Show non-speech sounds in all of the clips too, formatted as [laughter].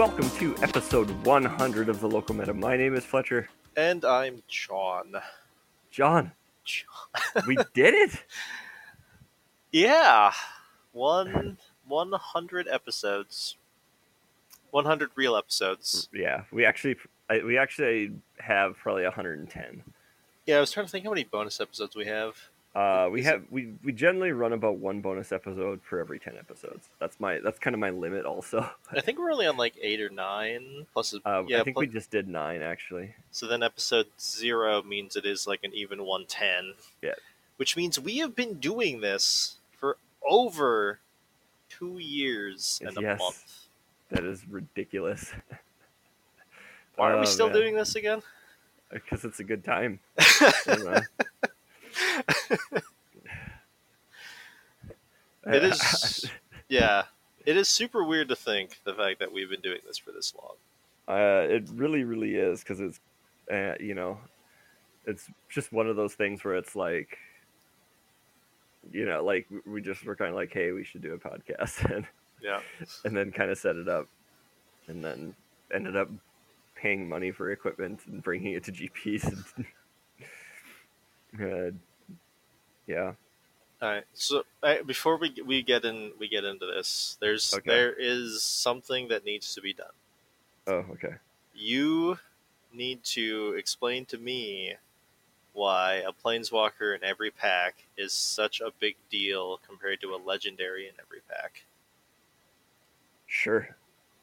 welcome to episode 100 of the Local Meta. My name is Fletcher. And I'm John. John, John. we did it! [laughs] Yeah, one one hundred episodes, one hundred real episodes. Yeah, we actually I, we actually have probably 110. Yeah, I was trying to think how many bonus episodes we have. Uh, we have we, we generally run about one bonus episode for every 10 episodes. That's my that's kind of my limit also. I think we're only on like eight or nine. Plus, Uh, yeah, I think plus, we just did nine actually. so then episode zero means it is like an even one ten. Yeah. which means we have been doing this for over two years and a Yes. month. That is ridiculous Why are Oh, we still man. doing this again? because it's a good time. [laughs] I don't know. It is, yeah. It is super weird to think the fact that we've been doing this for this long. Uh, it really, really is because it's, uh, you know, it's just one of those things where it's like, you know, like we- we just were kind of like, hey, we should do a podcast, [laughs] and Yeah, and then kind of set it up, and then ended up paying money for equipment and bringing it to GPs. And, [laughs] uh, yeah, All right. So before we we get in we get into this, there's Okay. there is something that needs to be done. oh, okay. You need to explain to me why a planeswalker in every pack is such a big deal compared to a legendary in every pack. Sure.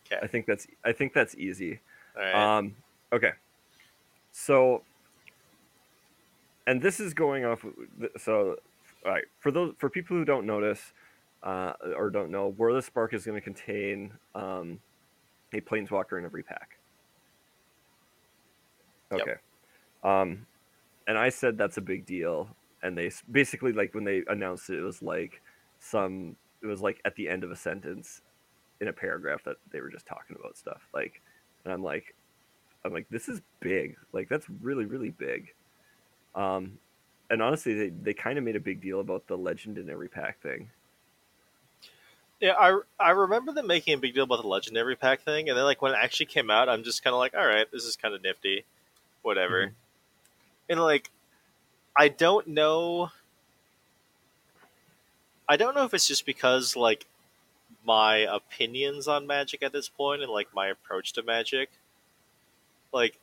Okay. I think that's I think that's easy. All right. Um, okay. So, and this is going off. So, all right. For those for people who don't notice uh, or don't know, War of the Spark is going to contain um, a planeswalker in every pack. Yep. Okay. Um, and I said that's a big deal, and they basically like when they announced it, it was like some. It was like at the end of a sentence in a paragraph that they were just talking about stuff like and i'm like i'm like this is big like that's really really big um and honestly they, they kind of made a big deal about the legend in every pack thing Yeah, I, I remember them making a big deal about the legendary pack thing, and then like when it actually came out, I'm just kind of like, all right, this is kind of nifty, whatever. Mhm. And like, I don't know. I don't know if it's just because like my opinions on Magic at this point and like my approach to Magic, like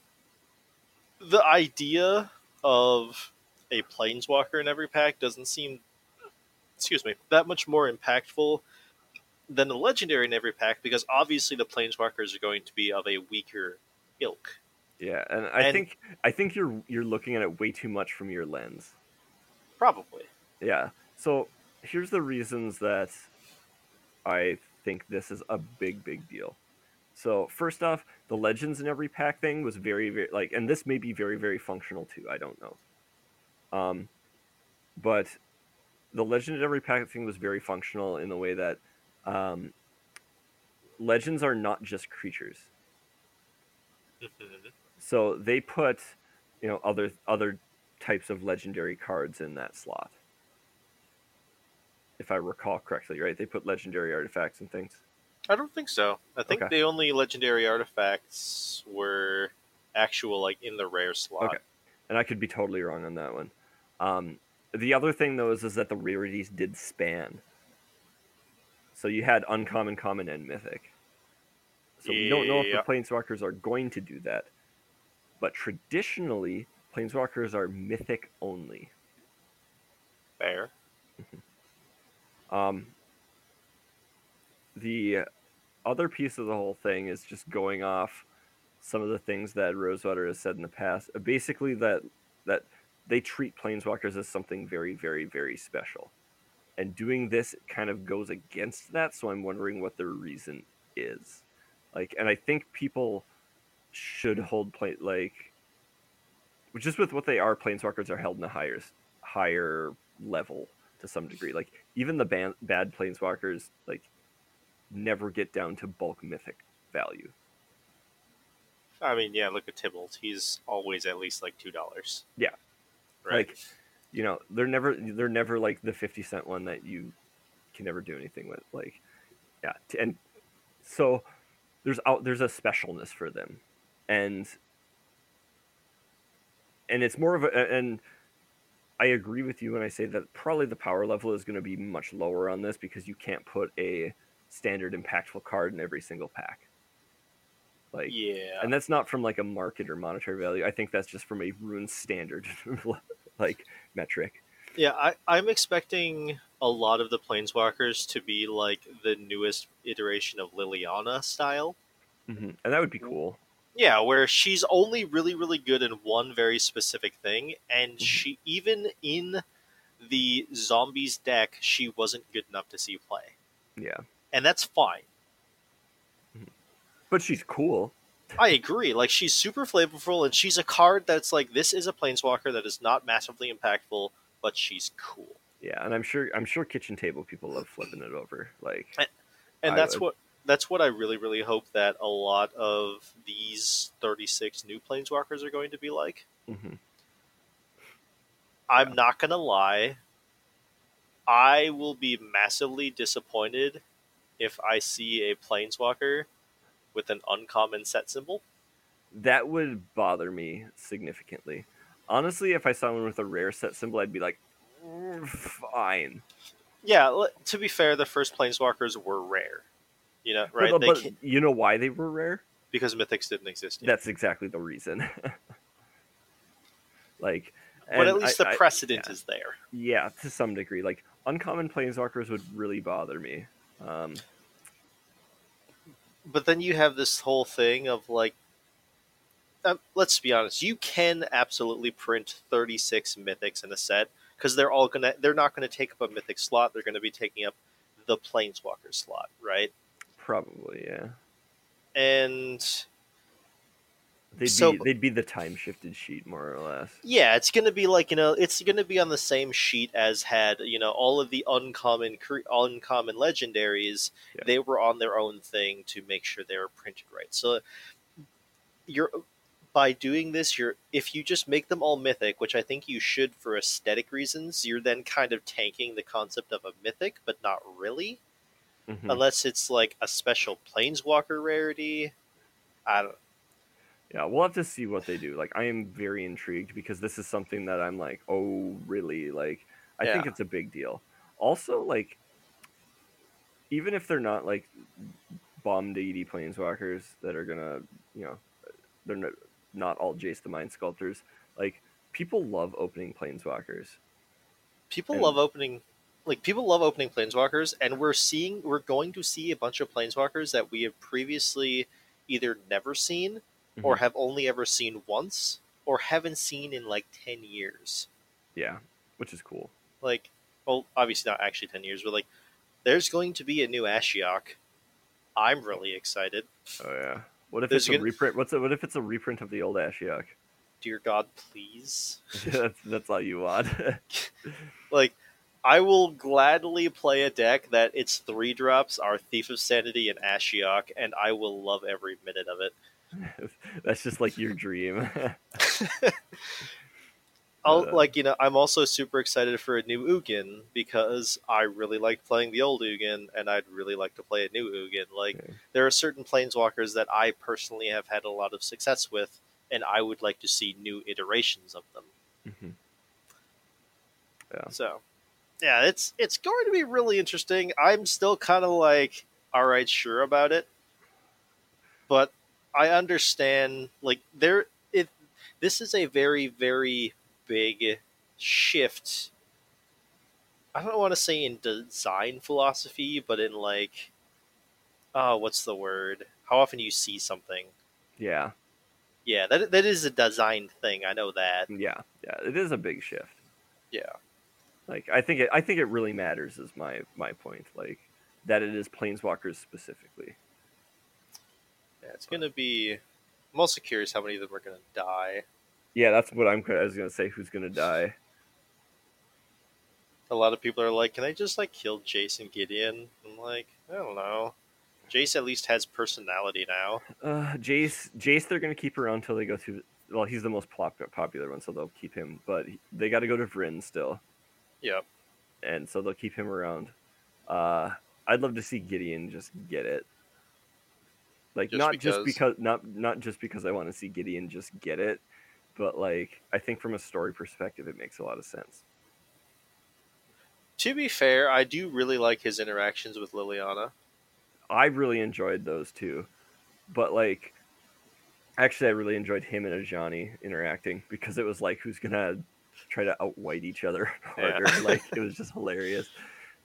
the idea of a planeswalker in every pack doesn't seem, excuse me, that much more impactful than the legendary in every pack because obviously the planeswalkers are going to be of a weaker ilk. yeah and i And- think i think you're you're looking at it way too much from your lens Probably. yeah so here's the reasons that i think this is a big big deal so first off the legends in every pack thing was very very like and this may be very very functional too i don't know. Um but the legend in every pack thing was very functional in the way that um legends are not just creatures. So they put you know other other types of legendary cards in that slot. If i recall correctly right? They put legendary artifacts and things I don't think so. I think Okay. the only legendary artifacts were actual, like in the rare slot. Okay. and i could be totally wrong on that one um, the other thing though is, is that the rarities did span so you had uncommon common and mythic so we don't know if the planeswalkers are going to do that but traditionally planeswalkers are mythic only Fair. Um, the other piece of the whole thing is just going off some of the things that Rosewater has said in the past. Basically, that that they treat planeswalkers as something very, very, very special, and doing this kind of goes against that. So I'm wondering what the reason is. Like, and I think people should hold play like just with what they are. Planeswalkers are held in a higher higher level to some degree. Like even the ban- bad planeswalkers like never get down to bulk mythic value. I mean, yeah, look at Tibalt. He's always at least like $2. Yeah. Right. Like you know, they're never they're never like the 50 cent one that you can never do anything with like yeah, and so there's out there's a specialness for them, and and it's more of a and I agree with you when I say that probably the power level is going to be much lower on this because you can't put a standard impactful card in every single pack. Like yeah, and that's not from like a market or monetary value. I think that's just from a rune standard [laughs] like metric. Yeah, I, I'm expecting a lot of the planeswalkers to be like the newest iteration of Liliana style. hmm And that would be cool. Yeah, where she's only really, really good in one very specific thing, and Mhm. she even in the zombies deck, she wasn't good enough to see play, Yeah. And that's fine. But she's cool. I agree. Like she's super flavorful, and she's a card that's like this is a planeswalker that is not massively impactful, but she's cool. Yeah, and I'm sure I'm sure kitchen table people love flipping it over. Like and I that's would- what that's what I really really hope that a lot of these 36 new planeswalkers are going to be like. Mm-hmm. I'm not gonna lie. I will be massively disappointed if I see a planeswalker with an uncommon set symbol. that would bother me significantly. Honestly, if I saw one with a rare set symbol, I'd be like, "Mm, fine. Yeah, to be fair, the first planeswalkers were rare. You know, right? But, They but ca- you know why they were rare? because mythics didn't exist yet. That's exactly the reason. [laughs] like, but at least I- the I- precedent yeah. is there. yeah, to some degree. Like uncommon planeswalkers would really bother me. Um, But then you have this whole thing of like, um, let's be honest, you can absolutely print 36 mythics in a set because they're all gonna, they're not gonna take up a mythic slot. They're gonna be taking up the planeswalker slot, right? probably, yeah. And They'd So- be they'd be the time shifted sheet more or less. yeah, it's gonna be like you know, it's gonna be on the same sheet as had you know all of the uncommon, uncommon legendaries. Yeah. They were on their own thing to make sure they were printed right. So you're by doing this, you're if you just make them all mythic, which I think you should for aesthetic reasons, you're then kind of tanking the concept of a mythic, but not really, Mhm. unless it's like a special planeswalker rarity. I don't. Yeah, we'll have to see what they do. Like, I am very intrigued because this is something that I'm like, oh, really? Like, I think it's a big deal. Also, like, even if they're not like bomb deity planeswalkers that are gonna, you know, they're not, not all Jace the Mind Sculptors. Like, people love opening planeswalkers. People And- love opening like people love opening planeswalkers and we're seeing we're going to see a bunch of planeswalkers that we have previously either never seen or Mhm. have only ever seen once or haven't seen in like 10 years Yeah, which is cool. like well obviously not actually 10 years but like there's going to be a new ashiok i'm really excited Oh yeah. What if There's it's a gonna- reprint? What's it? What if it's a reprint of the old Ashiok? dear god please [laughs] that's that's all you want. [laughs] like i will gladly play a deck that its three drops are thief of sanity and ashiok and i will love every minute of it [laughs] That's just like your dream. [laughs] I'll, Uh, like you know, I'm also super excited for a new Ugin because I really liked playing the old Ugin, and I'd really like to play a new Ugin. Like Okay. there are certain planeswalkers that I personally have had a lot of success with, and I would like to see new iterations of them. Mhm. Yeah. So, yeah, it's it's going to be really interesting. I'm still kind of like, all right, sure about it, but I understand. Like there, it this is a very very big shift. I don't want to say in design philosophy, but in like, oh, what's the word? How often you see something? Yeah, Yeah, that that is a design thing. I know that. yeah, yeah. It is a big shift. Yeah. Like I think it, I think it really matters. Is my my point. Like that it is planeswalkers specifically. Yeah, it's gonna be. I'm also curious how many of them are gonna die. Yeah, that's what I'm. I was gonna say. Who's gonna die? A lot of people are like, "Can I just like kill Jace and Gideon?" I'm like, I don't know. Jace at least has personality now. Uh, Jace. Jace. They're gonna keep around until they go through. Well, he's the most pop- popular one, so they'll keep him. But they got to go to Vryn still, Yep. and so they'll keep him around. Uh, I'd love to see Gideon just get it. Like Just not just because? because not not just because I want to see Gideon just get it, but like I think from a story perspective it makes a lot of sense. To be fair, I do really like his interactions with Liliana. I really enjoyed those two, but like, actually, I really enjoyed him and Ajani interacting because it was like who's gonna try to outwhite each other [laughs] Yeah. like it was just hilarious.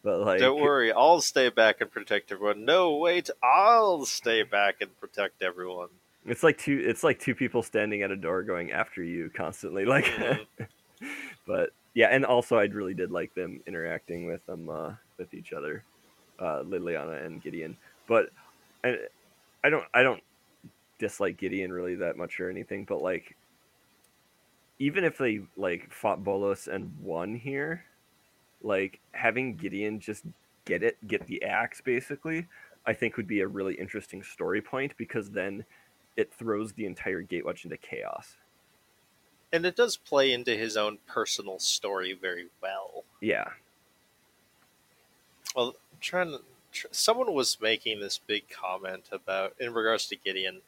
But like, Don't worry, I'll stay back and protect everyone. No, wait, I'll stay back and protect everyone. it's like two. It's like two people standing at a door going after you constantly. Like, Mhm. [laughs] but yeah, and also I really did like them interacting with them uh, with each other, uh, Liliana and Gideon. But I, I don't I don't dislike Gideon really that much or anything. But like, even if they like fought Bolas and won here, like having Gideon just get it, get the axe basically, I think would be a really interesting story point because then it throws the entire Gatewatch into chaos. And it does play into his own personal story very well. Yeah. Well, I'm trying to. Tr- someone was making this big comment about in regards to Gideon,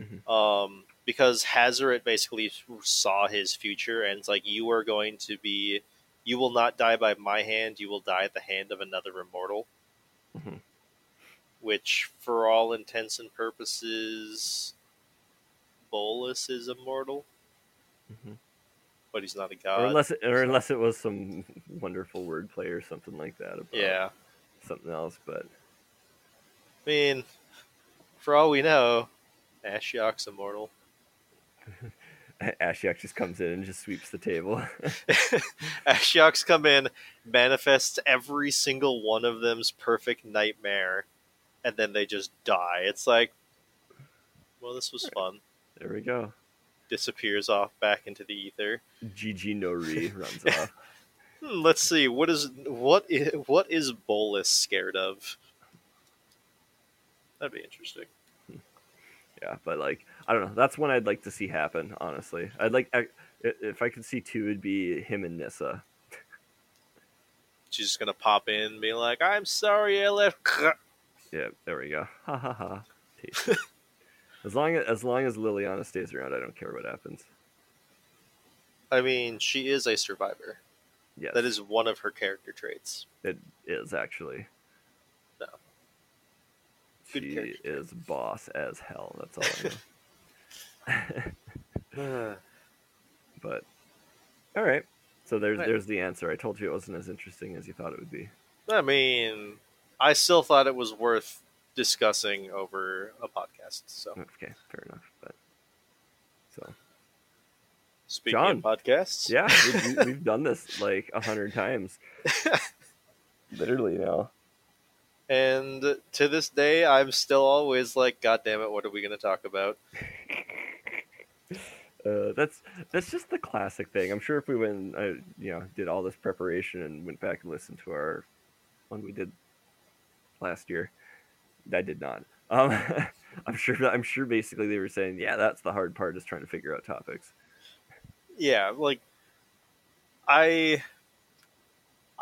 Mhm. um, because Hazoret basically saw his future and it's like you are going to be, you will not die by my hand, you will die at the hand of another immortal. Mhm. Which, for all intents and purposes, Bolas is immortal, Mhm. but he's not a or god. unless it, or unless it was some wonderful wordplay or something like that about yeah, something else. But I mean, for all we know, Ashiok's immortal. [laughs] [laughs] Ashiok just comes in and just sweeps the table. [laughs] [laughs] Ashioks come in, manifests every single one of them's perfect nightmare, and then they just die. It's like, well, this was fun. there we go. Disappears off back into the ether. GG Nori runs off. Hmm, let's see what is what is, what is Bolas scared of? That'd be interesting. Yeah, but like I don't know. That's one I'd like to see happen. Honestly, I'd like I, if I could see two, it'd be him and Nissa. She's just gonna pop in and be like, "I'm sorry, I left." [laughs] Yeah, there we go. Ha ha ha. [laughs] As long as as long as Liliana stays around, I don't care what happens. I mean, she is a survivor. Yes, That is one of her character traits. it is actually. No. Good She is boss as hell. That's all I know. [laughs] [laughs] Uh. but all right. So there's Right. there's the answer. I told you it wasn't as interesting as you thought it would be. I mean, I still thought it was worth discussing over a podcast. So, Okay, fair enough. But so speaking John. of podcasts, yeah, we've, we- we've [laughs] done this like a hundred times, [laughs] literally now. And to this day, I'm still always like, God damn it, what are we going to talk about? [laughs] Uh, that's that's just the classic thing. I'm sure if we went, and, uh, you know, did all this preparation and went back and listened to our one we did last year, I did not. Um, [laughs] I'm sure. I'm sure. Basically, they were saying, yeah, that's the hard part is trying to figure out topics. Yeah, like I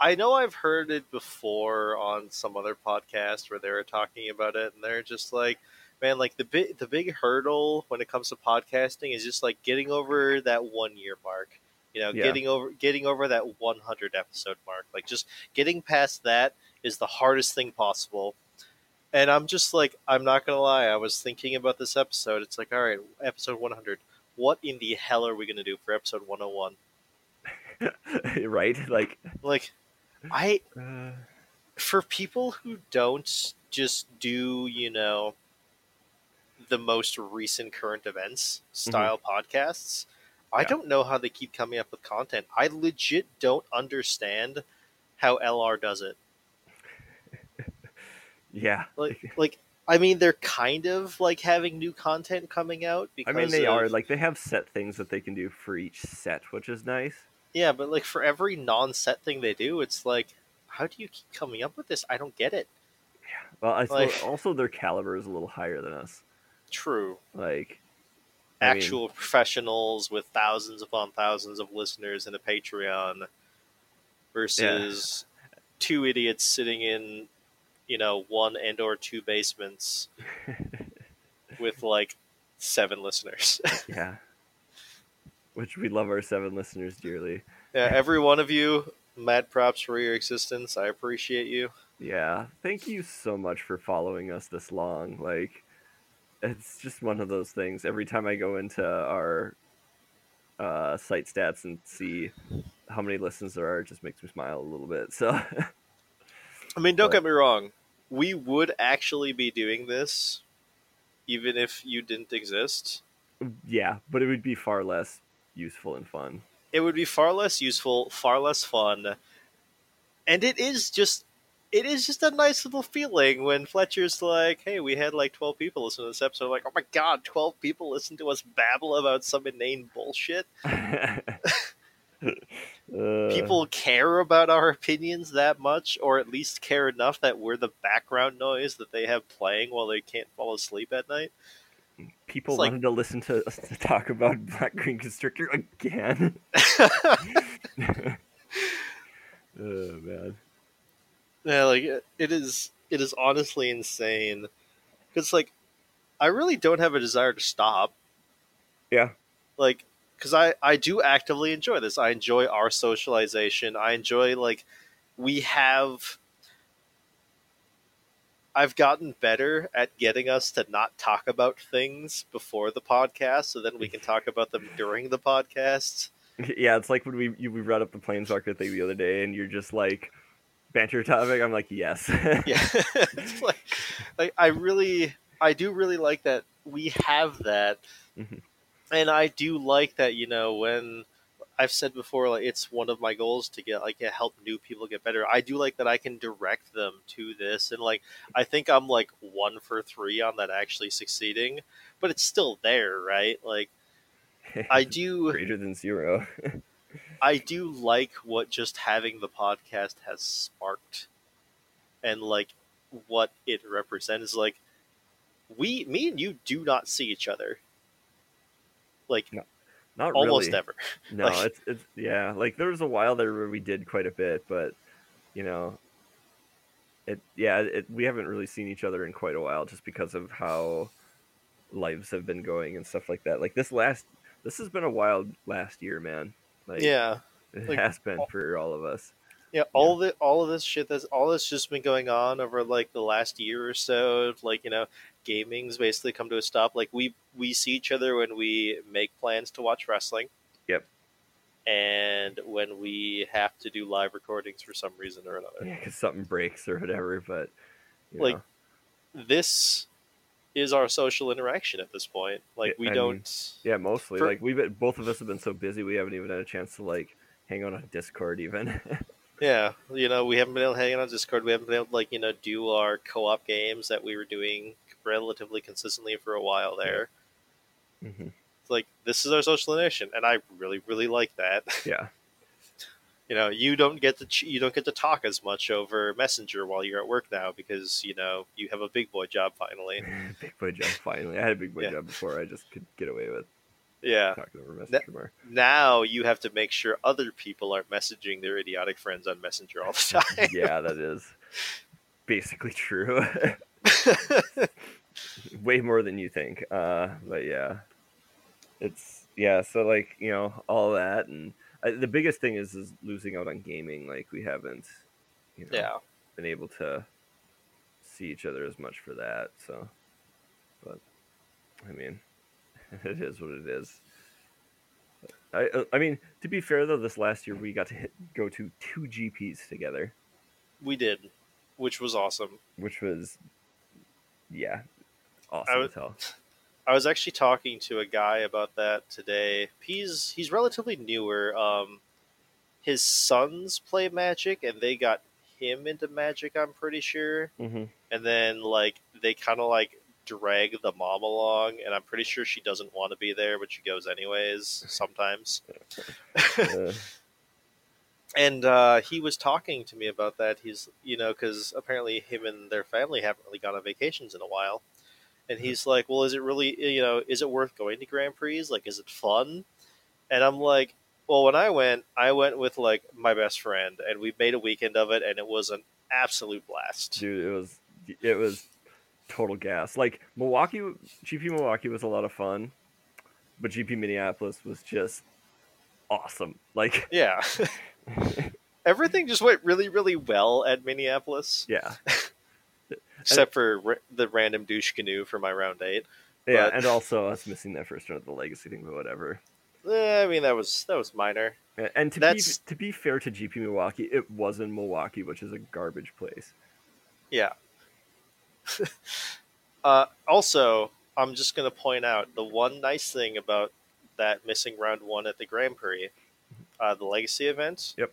I know I've heard it before on some other podcast where they were talking about it and they're just like man like the big the big hurdle when it comes to podcasting is just like getting over that 1 year mark. You know, Yeah. getting over getting over that 100 episode mark. Like just getting past that is the hardest thing possible. And I'm just like I'm not going to lie, I was thinking about this episode. It's like all right, episode 100 what in the hell are we going to do for episode 101? [laughs] right? Like, Like, I, uh, for people who don't just do, you know, the most recent current events style podcasts, I Yeah. don't know how they keep coming up with content. I legit don't understand how LR does it. [laughs] yeah. Like, [laughs] like, I mean, they're kind of like having new content coming out I mean, they of- are like they have set things that they can do for each set, which is nice. Yeah, but like for every non-set thing they do, it's like, how do you keep coming up with this? I don't get it. Yeah. Well, I Like- also their caliber is a little higher than us. True. Like, I mean- actual professionals with thousands upon thousands of listeners and a Patreon versus two idiots sitting in, you know, one and or two basements [laughs] with like seven listeners. yeah. [laughs] Which we love our seven listeners dearly. yeah, every one of you, mad props for your existence. I appreciate you. Yeah. Thank you so much for following us this long. Like it's just one of those things. Every time I go into our uh, site stats and see how many listens there are, it just makes me smile a little bit. So [laughs] I mean, don't But- get me wrong. We would actually be doing this even if you didn't exist. yeah, but it would be far less useful and fun. It would be far less useful, far less fun. And it is just it is just a nice little feeling when Fletcher's like, "Hey, we had like 12 people listen to this episode." like, "Oh my god, 12 people listen to us babble about some inane bullshit." [laughs] Uh, People care about our opinions that much or at least care enough that we're the background noise that they have playing while they can't fall asleep at night. People like- wanted to listen to us to talk about [laughs] Black Green Constrictor again. [laughs] [laughs] oh man. Yeah, like it it is. It is honestly insane because, like, I really don't have a desire to stop. Yeah. Like, because I I do actively enjoy this. I enjoy our socialization. I enjoy like we have. I've gotten better at getting us to not talk about things before the podcast, so then we can talk about them during the podcast. [laughs] Yeah, it's like when we you, we brought up the Planeswalker thing the other day, and you're just like banter topic. I'm like, yes. [laughs] yeah [laughs] it's like, like i really i do really like that we have that Mhm. and i do like that you know when i've said before like it's one of my goals to get like to help new people get better i do like that i can direct them to this and like i think i'm like one for three on that actually succeeding but it's still there right like i [laughs] do greater than zero. [laughs] I do like what just having the podcast has sparked, and like what it represents. Like we, me and you, do not see each other. Like Not almost really. ever. [laughs] [laughs] No, Like- it's it's yeah. Like there was a while there where we did quite a bit, but you know, it yeah. It, we haven't really seen each other in quite a while, just because of how lives have been going and stuff like that. Like this last, this has been a wild last year, man. Like yeah, it like, has been for all of us. yeah. All of it, all of this shit. That's all that's just been going on over like the last year or so. of, Like you know, gaming's basically come to a stop. Like we we see each other when we make plans to watch wrestling. Yep. And when we have to do live recordings for some reason or another. Yeah, because something breaks or whatever. But Like, know, this is our social interaction at this point. Like we don't. yeah, mostly for- like we've been, both of us have been so busy we haven't even had a chance to like hang out on Discord even. [laughs] Yeah, you know, we haven't been able to hang out on Discord. We haven't been able to like you know do our co-op games that we were doing relatively consistently for a while there. hmm It's like this is our social interaction, and I really really like that. [laughs] Yeah. you know, you don't get to you don't get to talk as much over Messenger while you're at work now because you know you have a big boy job finally. [laughs] big boy job finally. I had a big boy Yeah. job before. I just could get away with Yeah. talking over Messenger more. Now you have to make sure other people aren't messaging their idiotic friends on Messenger all the [laughs] time. yeah, that is basically true. [laughs] [laughs] Way more than you think. Uh, but yeah, it's yeah. So like you know all that, and uh, the biggest thing is is losing out on gaming. Like we haven't, you know, yeah. been able to see each other as much for that. So, but I mean, [laughs] it is what it is. I uh, I mean, to be fair though, this last year we got to hit, go to two GPs together, We did, which was awesome. which was yeah, I awesome would- as hell. I was actually talking to a guy about that today. He's he's relatively newer. Um, his sons play Magic, and they got him into Magic. I'm pretty sure. hmm And then like they kind of like drag the mom along, and I'm pretty sure she doesn't want to be there, but she goes anyways sometimes. uh, [laughs] And uh, he was talking to me about that. He's, you know, because apparently him and their family haven't really gone on vacations in a while. And he's like, well, is it really, you know, is it worth going to Grand Prix? Like, is it fun? And I'm like, well, when I went, I went with like my best friend, and we made a weekend of it, and it was an absolute blast. dude, it was it was total gas. Like Milwaukee, GP Milwaukee was a lot of fun, but GP Minneapolis was just awesome. Like, Yeah. [laughs] [laughs] [laughs] Everything just went really, really well at Minneapolis, yeah, [laughs] except for ra- the random douche canoe for my round eight. yeah, But- and also us missing that first round of the legacy thing, but whatever. Eh, I mean, that was that was minor. And- And to That's- be to be fair to GP Milwaukee, it was in Milwaukee, which is a garbage place. Yeah. [laughs] uh, also, I'm just going to point out the one nice thing about that missing round one at the Grand Prix, uh, the Legacy event. Yep.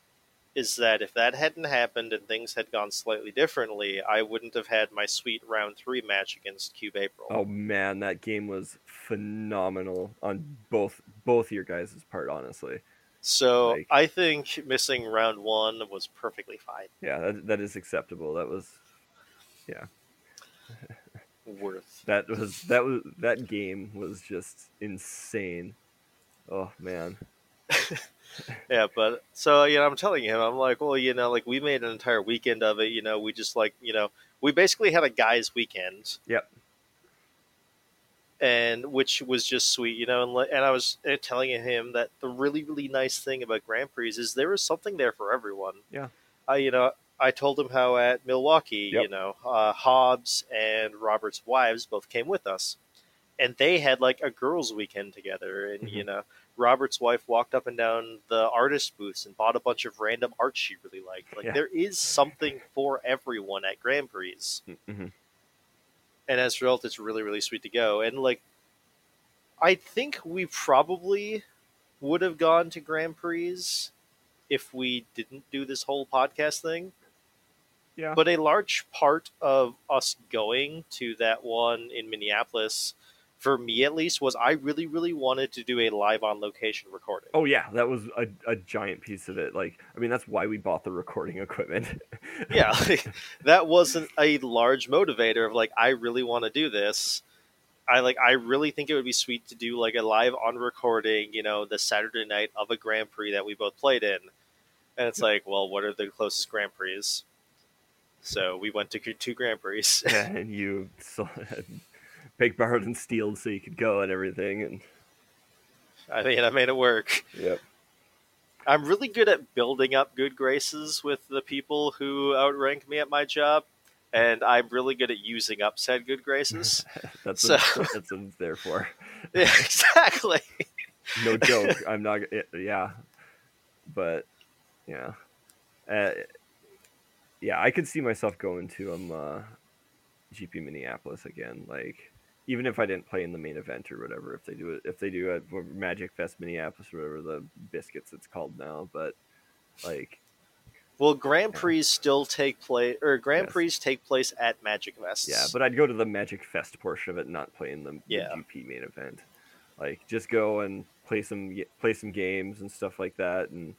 Is that if that hadn't happened and things had gone slightly differently, I wouldn't have had my sweet round three match against Cube April. Oh man, that game was phenomenal on both both your guys' part. Honestly, so like- I think missing round one was perfectly fine. yeah, that, that is acceptable. That was yeah, [laughs] Worth. that was that was that game was just insane. Oh man, [laughs] Yeah, but so you know, I'm telling him, I'm like, well, you know, like we made an entire weekend of it. You know, we just like, you know, we basically had a guys' weekend. Yep. And which was just sweet, you know, and, and I was uh, telling him that the really, really nice thing about Grand Prix is there is something there for everyone. Yeah. I, you know, I told him how at Milwaukee, Yep. you know, uh, Hobbs and Robert's wives both came with us, and they had like a girls' weekend together, and Mhm. you know, Robert's wife walked up and down the artist booths and bought a bunch of random art she really liked. Like Yeah. there is something for everyone at Grand Prix, hmm and as a result, it's really really sweet to go. And like, I think we probably would have gone to Grand Prix if we didn't do this whole podcast thing. yeah, But a large part of us going to that one in Minneapolis, for me at least, was I really, really wanted to do a live on location recording. oh yeah, that was a, a giant piece of it. Like, I mean, that's why we bought the recording equipment. [laughs] Yeah, like, that wasn't a large motivator of like, I really want to do this. I like, I really think it would be sweet to do like a live on recording, you know, the Saturday night of a Grand Prix that we both played in. And it's like, well, what are the closest Grand Prix? So we went to two Grand Prix. and you [laughs] so, big borrowed and steeled so you could go and everything. And I mean, I made it work. yep, I'm really good at building up good graces with the people who outrank me at my job, and I'm really good at using up said good graces. that's So- what, that's what it's there for. [laughs] yeah, exactly. no [laughs] joke. I'm not. Yeah, but yeah, uh, yeah. I could see myself going to um uh, GP Minneapolis again. Like even if I didn't play in the main event or whatever. If they do it, if they do a Magic Fest Minneapolis or whatever the biscuits it's called now, but like Well, Grand Prix still take place, or Grand Yes. Prix take place at Magic Fest. yeah. But I'd go to the Magic Fest portion of it, not play in the, the GP main event. Like just go and play some play some games and stuff like that, and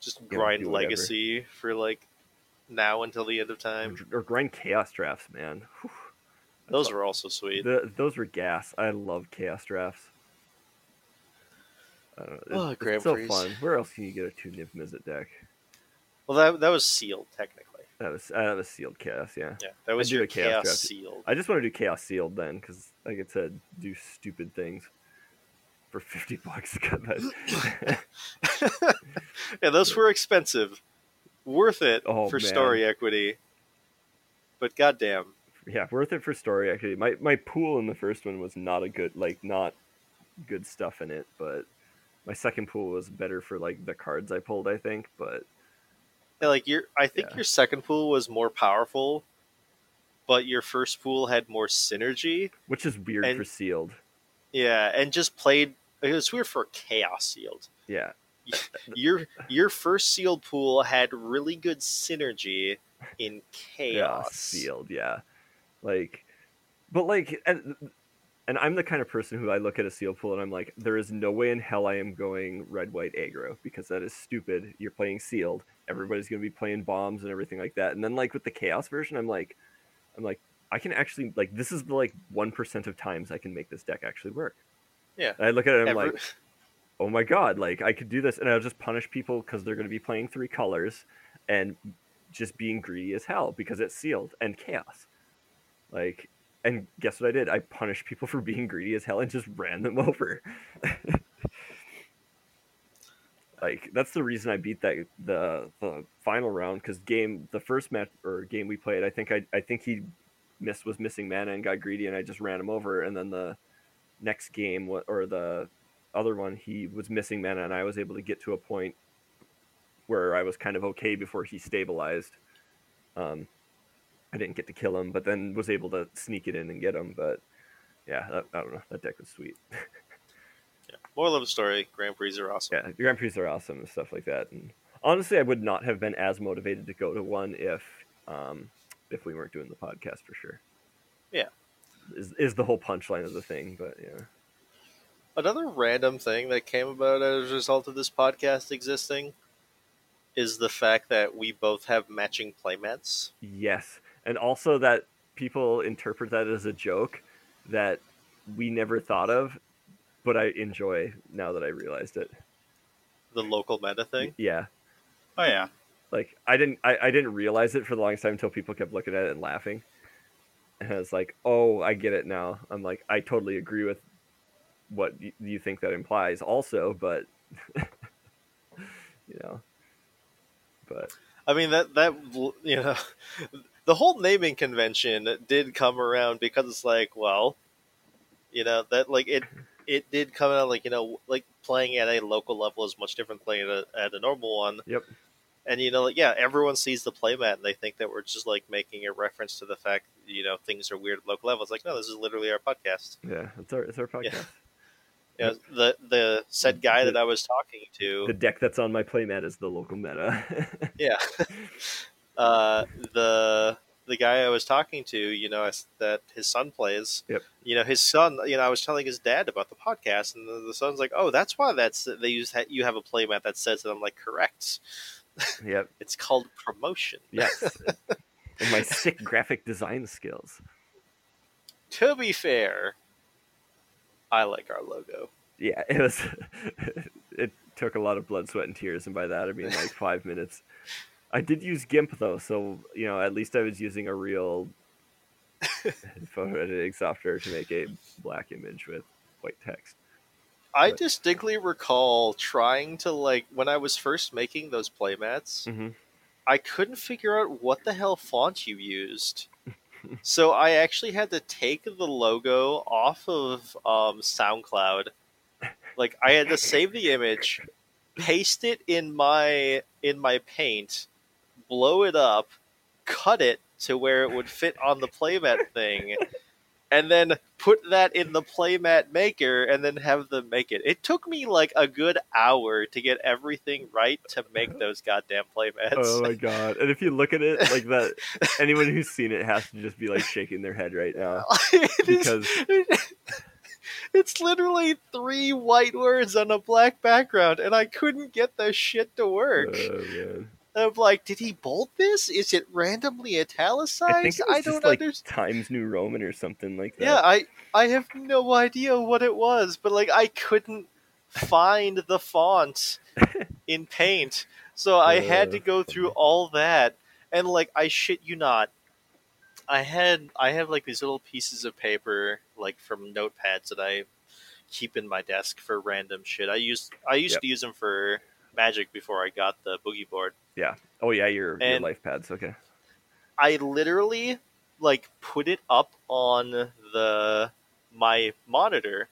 just grind whatever. Legacy for like now until the end of time. or, or grind chaos drafts, man. Whew. Those were also sweet. The, those were gas. I love chaos drafts. I don't know, it's, Oh, it's so fun. Where else can you get a two Niv Mizzet deck? Well, that that was sealed technically. That was uh, that was sealed chaos. Yeah, Yeah, that was do your a chaos chaos, sealed. I just want to do chaos sealed then, because like I said, do stupid things for fifty [laughs] bucks. [laughs] Yeah, those were expensive. Worth it Oh, for man. story equity. But goddamn, yeah, worth it for story. Actually, my my pool in the first one was not a good like not good stuff in it, but my second pool was better for like the cards I pulled. I think, but Yeah, like your I think Yeah. your second pool was more powerful, but your first pool had more synergy. which is weird And- for sealed. Yeah, and just played. It was weird for chaos sealed. Yeah, [laughs] Your your first sealed pool had really good synergy in [laughs] yeah, chaos. sealed. Yeah, like, but like, and and I'm the kind of person who I look at a seal pool and I'm like, there is no way in hell I am going red white aggro because that is stupid. You're playing sealed. Everybody's gonna be playing bombs and everything like that. And then like with the chaos version, I'm like, I'm like, I can actually like this is the like one percent of times I can make this deck actually work. Yeah. And I look at it, I'm Every- like, oh my god, like I could do this, and I'll just punish people because they're going to be playing three colors and just being greedy as hell because it's sealed and chaos. Like, and guess what I did? I punished people for being greedy as hell and just ran them [laughs] over. like that's the reason I beat that the the final round because game the first match or game we played I think I I think he missed was missing mana and got greedy and I just ran him over and then the next game or the other one he was missing mana and I was able to get to a point where I was kind of okay before he stabilized. Um, I didn't get to kill him, but then was able to sneak it in and get him. But yeah, that, I don't know. That deck was sweet. yeah. Moral of the story: Grand Prix are awesome. Yeah, Grand Prix are awesome and stuff like that. And honestly, I would not have been as motivated to go to one if um, if we weren't doing the podcast for sure. Yeah, is is the whole punchline of the thing. But yeah. Another random thing that came about as a result of this podcast existing is the fact that we both have matching playmats. Yes and also that people interpret that as a joke that we never thought of, but I enjoy now that I realized it. The local meta thing. Yeah. Oh yeah. Like I didn't I, I didn't realize it for the longest time until people kept looking at it and laughing. And I was like, oh, I get it now. I'm like, I totally agree with what y- you think that implies, also, but [laughs] you know, but I mean that that you know the whole naming convention did come around because it's like, well, you know that like it it did come out like you know like playing at a local level is much different playing at a, at a normal one. Yep. And you know, like yeah, everyone sees the playmat and they think that we're just like making a reference to the fact you know things are weird at local levels. Like no, this is literally our podcast. Yeah, it's our it's our podcast. [laughs] Yeah. The the said guy the, that I was talking to. The deck that's on my playmat is the local meta. [laughs] yeah, [laughs] uh, the the guy I was talking to, you know, that his son plays. Yep. You know, his son. You know, I was telling his dad about the podcast, and the, the son's like, "Oh, that's why that's they use you have a playmat that says it." I'm like, "Correct." [laughs] Yep. it's called promotion. Yes. [laughs] and my sick graphic design skills. To be fair, I like our logo. Yeah, it was. [laughs] it took a lot of blood, sweat, and tears, and by that I mean like five minutes. I did use GIMP though, so you know at least I was using a real [laughs] photo editing software to make a black image with white text. I but, distinctly recall trying to like when I was first making those playmats. Mm-hmm. I couldn't figure out what the hell font you used. [laughs] so I actually had to take the logo off of um, SoundCloud. Like I had to save the image, paste it in my in my paint, blow it up, cut it to where it would fit on the playmat thing, and then put that in the playmat maker and then have them make it. It took me like a good hour to get everything right to make those goddamn playmats. Oh my god. And if you look at it like that [laughs] anyone who's seen it has to just be like shaking their head right now. [laughs] because [laughs] it's literally three white words on a black background and I couldn't get the shit to work. Oh, of like, did he bold this? Is it randomly italicized? I, I don't like understand. Times New Roman or something like that. Yeah, I I have no idea what it was, but like I couldn't find the font [laughs] in Paint, so I had to go through all that, and like I shit you not, I had I have like these little pieces of paper like from notepads that I keep in my desk for random shit. I used I used yep. to use them for Magic before I got the boogie board. Yeah. Oh yeah, your and your life pads. Okay. I literally like put it up on the my monitor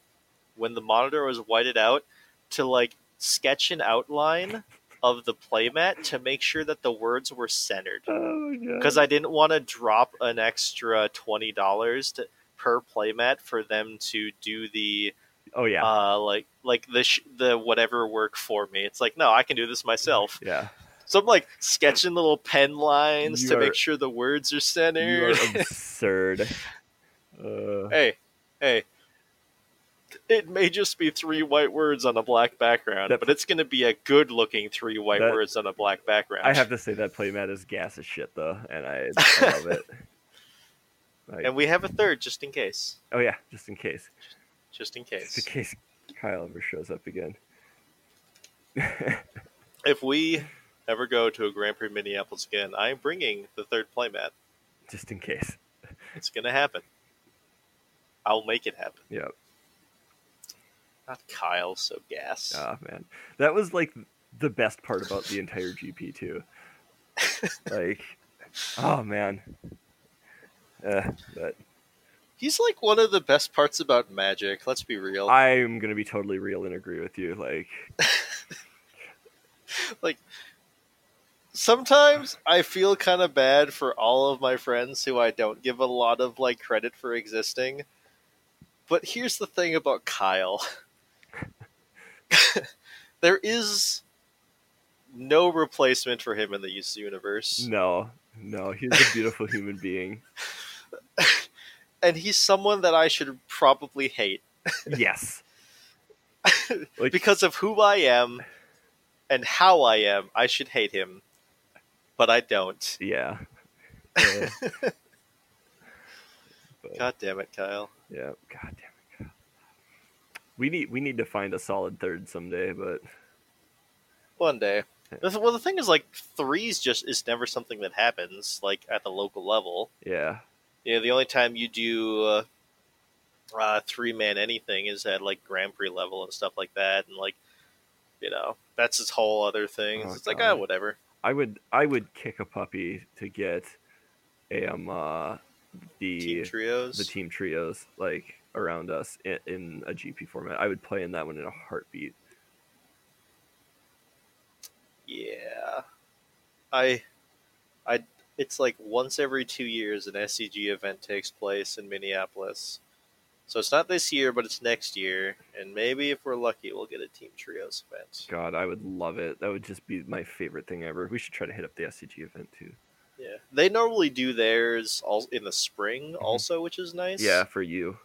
when the monitor was whited out to like sketch an outline of the playmat to make sure that the words were centered. Oh yeah. because I didn't want to drop an extra twenty dollars per playmat for them to do the Oh yeah. Uh, like like the sh- the whatever work for me. It's like no, I can do this myself. [laughs] Yeah. So I'm like sketching little pen lines you to are, make sure the words are centered. You are [laughs] absurd. uh... Hey, hey. It may just be three white words on a black background, that, but it's going to be a good-looking three white that, words on a black background. I have to say that playmat is gas as shit, though, and I, I love it. [laughs] Like, and we have a third just in case. Oh yeah, just in case just in case. Just in case Kyle ever shows up again. [laughs] if we ever go to a Grand Prix Minneapolis again, I'm bringing the third playmat. Just in case. It's gonna happen. I'll make it happen. Yeah. Not Kyle, so gas. Ah man, that was like the best part about the entire GP too. [laughs] like, oh man. Uh, but He's like one of the best parts about Magic. Let's be real. I'm gonna be totally real and agree with you. Like, [laughs] like sometimes I feel kind of bad for all of my friends who I don't give a lot of like credit for existing. But here's the thing about Kyle. [laughs] there is no replacement for him in the UC universe. no, no, he's a beautiful human being. [laughs] And he's someone that I should probably hate [laughs] Yes. Like, because of who I am and how I am. I should hate him. But I don't. yeah. Yeah, [laughs] God damn it, Kyle. yeah. God damn it. Kyle. We need we need to find a solid third someday, but One day. Well, the thing is, like, threes just is never something that happens, like, at the local level. yeah, You know, the only time you do uh, uh, three man anything is at, like, Grand Prix level and stuff like that. And, like, you know, that's his whole other thing. Oh, it's like, God. ah, whatever. I would I would kick a puppy to get um uh the Team trios. the team trios like around us in, in a GP format. I would play in that one in a heartbeat. Yeah. I. I. It's like once every two years an SCG event takes place in Minneapolis. So it's not this year, but it's next year. And maybe if we're lucky, we'll get a Team Trios event. God, I would love it. That would just be my favorite thing ever. We should try to hit up the SCG event too. Yeah, they normally do theirs all in the spring, also, which is nice. Mm-hmm. Yeah, for you.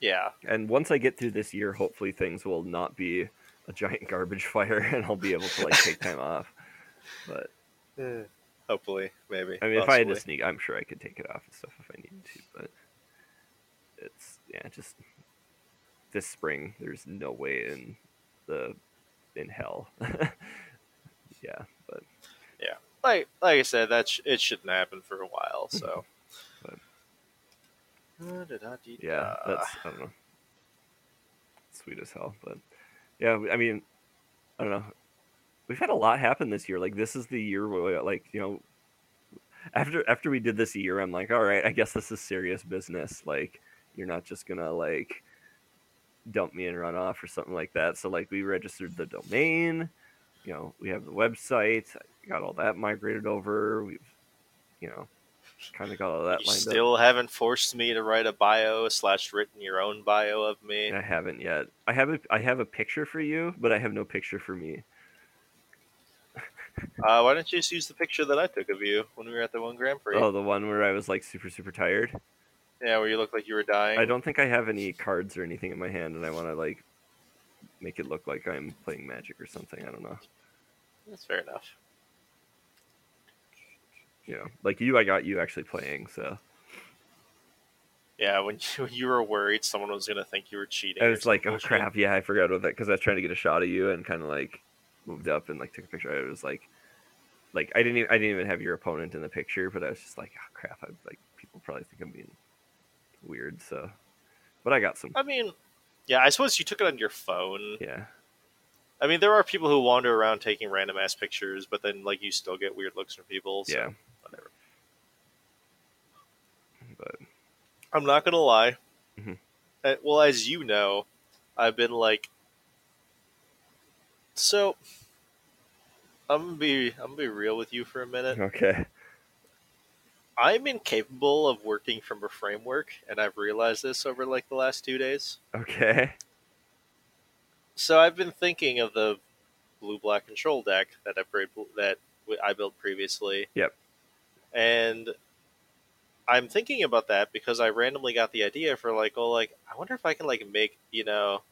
yeah, And once I get through this year, hopefully things will not be a giant [laughs] garbage fire, and I'll be able to like take time off. But hopefully, maybe. I mean, if I had to sneak, I'm sure I could take it off and stuff if I needed to. But it's yeah, just this spring. There's no way in the in hell. [laughs] yeah, but yeah, like like I said, that sh- it shouldn't happen for a while. So, [laughs] But- yeah, that's I don't know. Sweet as hell, but yeah, I mean, I don't know. We've had a lot happen this year. Like this is the year where, like you know, after after we did this year, I'm like, all right, I guess this is serious business. Like you're not just gonna like dump me and run off or something like that. So like we registered the domain. You know, we have the website. Got all that migrated over. We've, you know, kind of got all that you lined up. still haven't forced me to write a bio slash written your own bio of me. I haven't yet. I have a I have a picture for you, but I have no picture for me. [laughs] Uh, why don't you just use the picture that I took of you when we were at the one Grand Prix? Oh, the one where I was like super super tired. Yeah, where you looked like you were dying. I don't think I have any cards or anything in my hand, and I want to like make it look like I'm playing Magic or something. I don't know. That's fair enough. Yeah, like you, I got you actually playing. So Yeah, when you, [laughs] when you were worried someone was gonna think you were cheating. I was like, oh crap, yeah, I forgot about that because I was trying to get a shot of you and kind of like moved up and like took a picture. I was like, like I didn't even, I didn't even have your opponent in the picture, but I was just like, oh crap, I like people probably think I'm being weird. So, but I got some. I mean, yeah, I suppose you took it on your phone. Yeah, I mean, there are people who wander around taking random ass pictures, but then like you still get weird looks from people. So yeah, whatever. but I'm not gonna lie. Mhm. Uh, well, as you know, I've been like, so. I'm gonna be I'm gonna be real with you for a minute. okay, I'm incapable of working from a framework, and I've realized this over like the last two days. okay, So I've been thinking of the blue black control deck that I played, that I built previously. Yep. And I'm thinking about that because I randomly got the idea for like, oh, like I wonder if I can like make you know,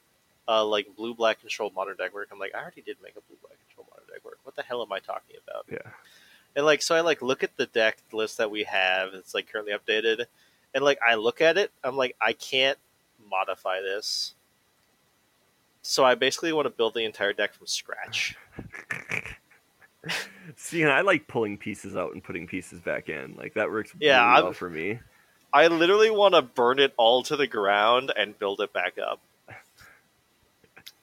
uh, like blue black control modern deck work. I'm like, I already did make a blue black control modern deck work. What the hell am I talking about? yeah, And like, so I like look at the deck list that we have. It's like currently updated, and like I look at it, I'm like, I can't modify this. So I basically want to build the entire deck from scratch. [laughs] See, and I like pulling pieces out and putting pieces back in. Like that works Yeah, really well for me. I literally want to burn it all to the ground and build it back up.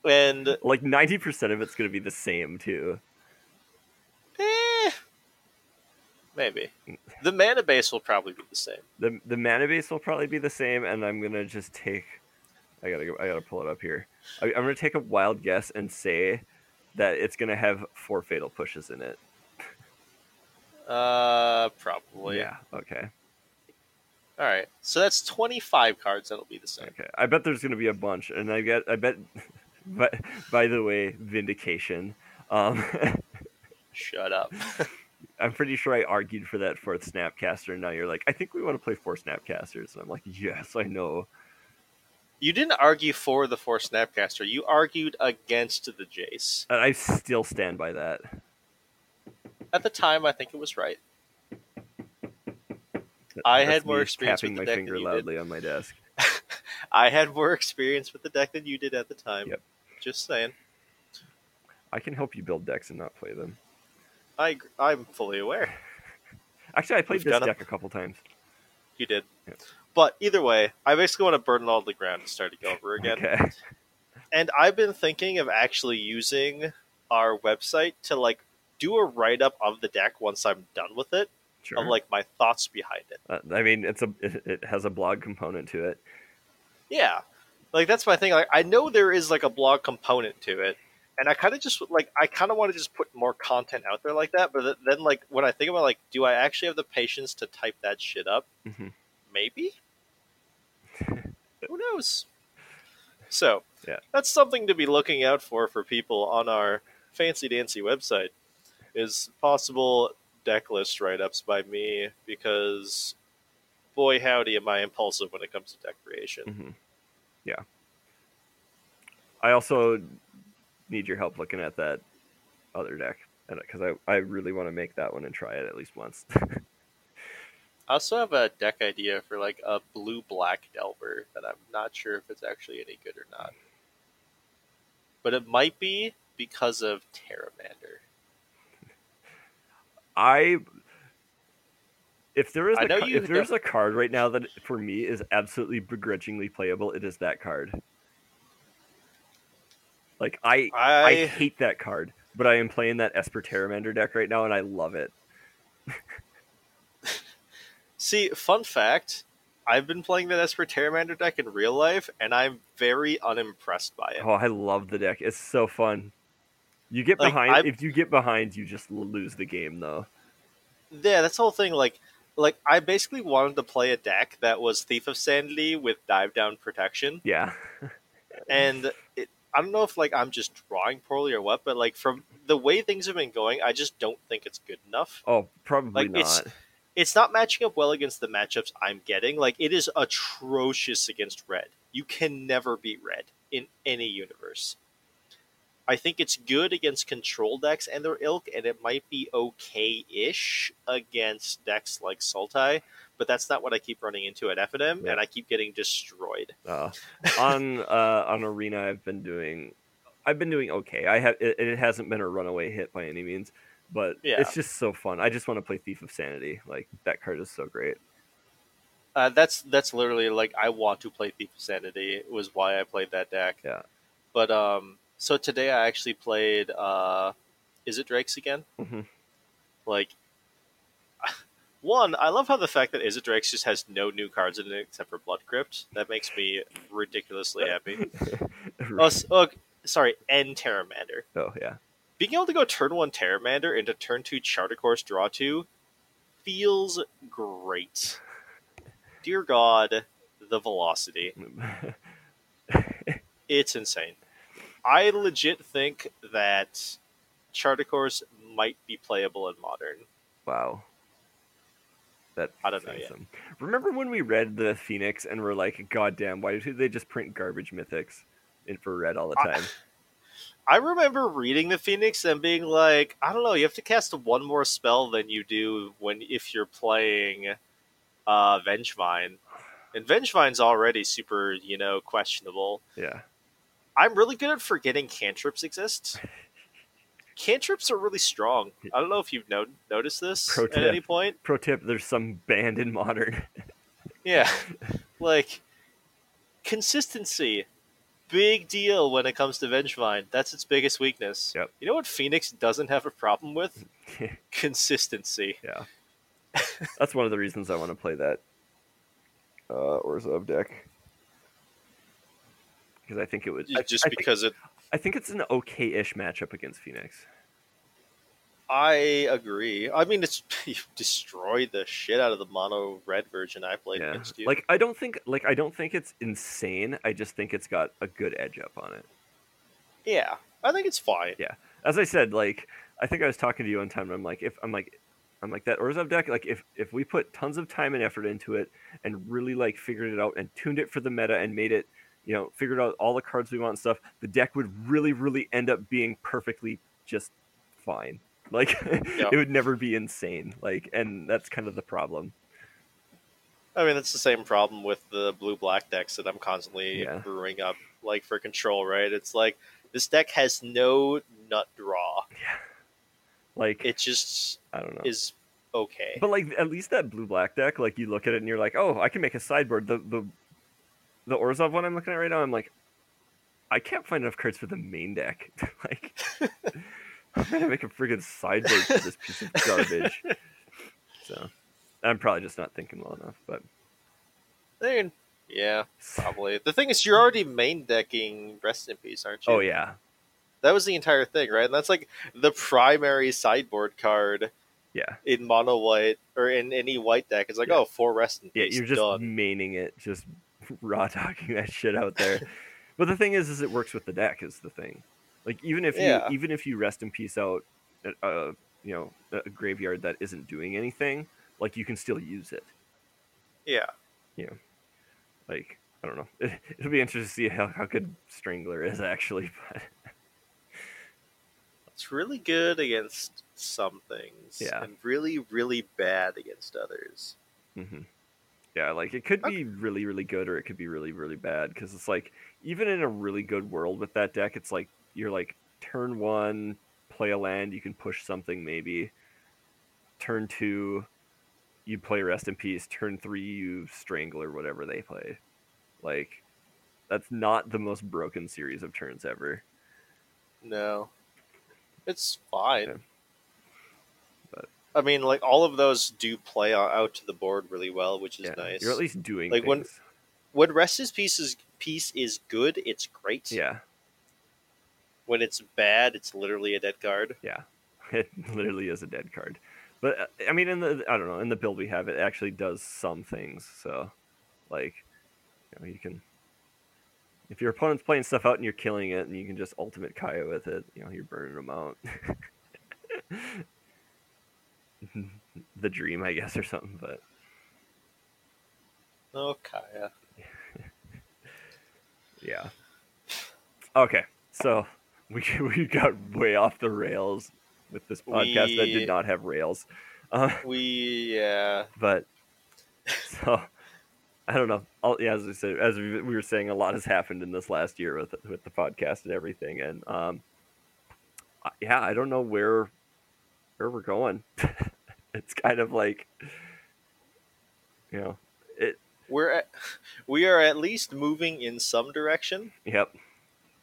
And Like ninety percent of it's gonna be the same too. eh, maybe the mana base will probably be the same. the The mana base will probably be the same, and I'm gonna just take. I gotta go. I gotta pull it up here. I, I'm gonna take a wild guess and say that it's gonna have four fatal pushes in it. Uh, probably. Yeah. Okay. All right. So that's twenty-five cards that'll be the same. Okay. I bet there's gonna be a bunch, and I get. I bet. [laughs] But by the way, vindication. Um, [laughs] Shut up. [laughs] I'm pretty sure I argued for that fourth Snapcaster, and now you're like, I think we want to play four Snapcasters, and I'm like, yes, I know. you didn't argue for the four Snapcaster. You argued against the Jace. And I still stand by that. At the time, I think it was right. I had more experience tapping with my the deck finger than you loudly on my desk. [laughs] I had more experience with the deck than you did at the time. Yep. Just saying. I can help you build decks and not play them. I I'm fully aware. [laughs] Actually, I played We've this deck a couple times. You did. But either way, I basically want to burn it all to the ground and start it over again. Okay. [laughs] And I've been thinking of actually using our website to like do a write up of the deck once I'm done with it, Sure. of like my thoughts behind it. Uh, I mean, it's a it, it has a blog component to it. Yeah, like that's my thing. Like I know there is like a blog component to it, and I kind of just like I kind of want to just put more content out there like that. But then like when I think about like, do I actually have the patience to type that shit up? Mhm. Maybe. [laughs] Who knows? So Yeah. that's something to be looking out for for people on our fancy dancy website. Is possible deck list write ups by me because boy howdy am I impulsive when it comes to deck creation. hmm Yeah. I also need your help looking at that other deck, because I, I really want to make that one and try it at least once. [laughs] I also have a deck idea for like a blue black Delver that I'm not sure if it's actually any good or not. But it might be because of Pteramander. [laughs] I if there is I a, know ca- you if there's a card right now that for me is absolutely begrudgingly playable, it is that card. Like I I, I, hate that card, but I am playing that Esper Pteramander deck right now and I love it. [laughs] see. Fun fact: I've been playing that Esper Pteramander deck in real life, and I'm very unimpressed by it. Oh, I love the deck. It's so fun. You get Like, behind I- if you get behind, you just lose the game though. Yeah, that's the whole thing. Like, like I basically wanted to play a deck that was Thief of Sanity with Dive Down Protection, Yeah. and it, I don't know if like I'm just drawing poorly or what, but like from the way things have been going, I just don't think it's good enough. Oh, probably Like, it's- not. It's not matching up well against the matchups I'm getting. Like it is atrocious against red. You can never beat red in any universe. I think it's good against control decks and their ilk, and it might be okay-ish against decks like Sultai, but that's not what I keep running into at FNM, Yeah. and I keep getting destroyed. Uh, [laughs] on uh, on arena, I've been doing, I've been doing okay. I have it, it hasn't been a runaway hit by any means, but Yeah. it's just so fun. I just want to play Thief of Sanity. Like that card is so great. Uh, that's that's literally like I want to play Thief of Sanity was why I played that deck. Yeah. But um, so today I actually played. Uh, is it Drake's again? hmm Like, one, I love how the fact that Izzet Drakes just has no new cards in it except for Blood Crypt. That makes me ridiculously happy. oh, s- oh, sorry, and Pteramander. oh yeah, Being able to go turn one Pteramander into turn two Chart a Course draw two feels great. Dear God, the velocity. [laughs] It's insane. I legit think that Chart a Course might be playable in modern. wow. That I don't know yet. awesome. Remember when we read the Phoenix and we're like, God damn, why did they just print garbage mythics in for red all the I- time? [laughs] I remember reading the Phoenix and being like, I don't know, you have to cast one more spell than you do when if you're playing uh, Vengevine. And Vengevine's already super, you know, questionable. yeah. I'm really good at forgetting cantrips exist. [laughs] Cantrips are really strong. I don't know if you've no- noticed this Pro at tip. any point. Pro tip: There's some banned in modern. [laughs] Yeah, like consistency, big deal when it comes to Vengevine. That's its biggest weakness. Yep. You know what Phoenix doesn't have a problem with? [laughs] Consistency. yeah. That's one of the reasons I want to play that uh, Orzhov deck because I think it would I- Just I think- because it. I think it's an okay-ish matchup against Phoenix. I agree. I mean, it's [laughs] you destroyed the shit out of the mono red version I played Yeah, against you. like I don't think like I don't think it's insane. I just think it's got a good edge up on it. yeah, I think it's fine. Yeah. As I said, like I think I was talking to you one time. And I'm like, if I'm like, I'm like that Orzhov deck. Like if if we put tons of time and effort into it and really like figured it out and tuned it for the meta and made it, you know, figured out all the cards we want and stuff, the deck would really really end up being perfectly just fine. [laughs] Like Yeah. it would never be insane. Like and that's kind of the problem. I mean, it's the same problem with the blue black decks that I'm constantly Yeah. brewing up, like for control. Right? It's like this deck has no nut draw. Yeah. Like It just I don't know. is okay. But like at least that blue black deck, like you look at it and you're like, oh, I can make a sideboard. The the the Orzhov one I'm looking at right now, I'm like, I can't find enough cards for the main deck. [laughs] like, I'm gonna make a friggin' sideboard for this piece of garbage. so, I'm probably just not thinking well enough. But Then, yeah, probably. The thing is, you're already main decking Rest in Peace, aren't you? oh yeah, That was the entire thing, right? And that's like the primary sideboard card yeah, in mono white or in any white deck. It's like, Yeah. oh, four Rest in peace. yeah. You're just done. maining it, just [laughs] raw talking that shit out there. [laughs] but the thing is, is it works with the deck is the thing. Like even if Yeah. you even if you rest in peace out, a, a you know a graveyard that isn't doing anything, like you can still use it. Yeah. Yeah. Like I don't know. It, [laughs] it'll be interesting to see how, how good Strangler is actually. But It's really good against some things. Yeah. And really, really bad against others. hmm yeah, like it could Okay. be really really good or it could be really really bad because it's like even in a really good world with that deck, it's like you're like turn one play a land, you can push something maybe. Turn two, you play Rest in Peace. Turn three, you Strangle or whatever they play. Like, that's not the most broken series of turns ever. No. It's fine. Yeah. I mean, like, all of those do play out to the board really well, which is yeah, nice. you're at least doing Like, when- things. when Rest's piece is, piece is good, it's great. Yeah, When it's bad, it's literally a dead card. yeah, [laughs] it literally is a dead card. But I mean, in the I don't know, in the build we have, it actually does some things. So, like, you know, you can. If your opponent's playing stuff out and you're killing it, and you can just ultimate Kaya with it, you know, you're burning them out. [laughs] [laughs] the dream, I guess, or something. But Oh, Kaya. [laughs] yeah. Okay, so we [laughs] we got way off the rails with this podcast that did not have rails. Uh, We, yeah. but so I don't know. I'll, yeah, as I said, as we, we were saying, a lot has happened in this last year with with the podcast and everything, and um, yeah, I don't know where where we're going. It's kind of like you know, it. We're at, we are at least moving in some direction. Yep,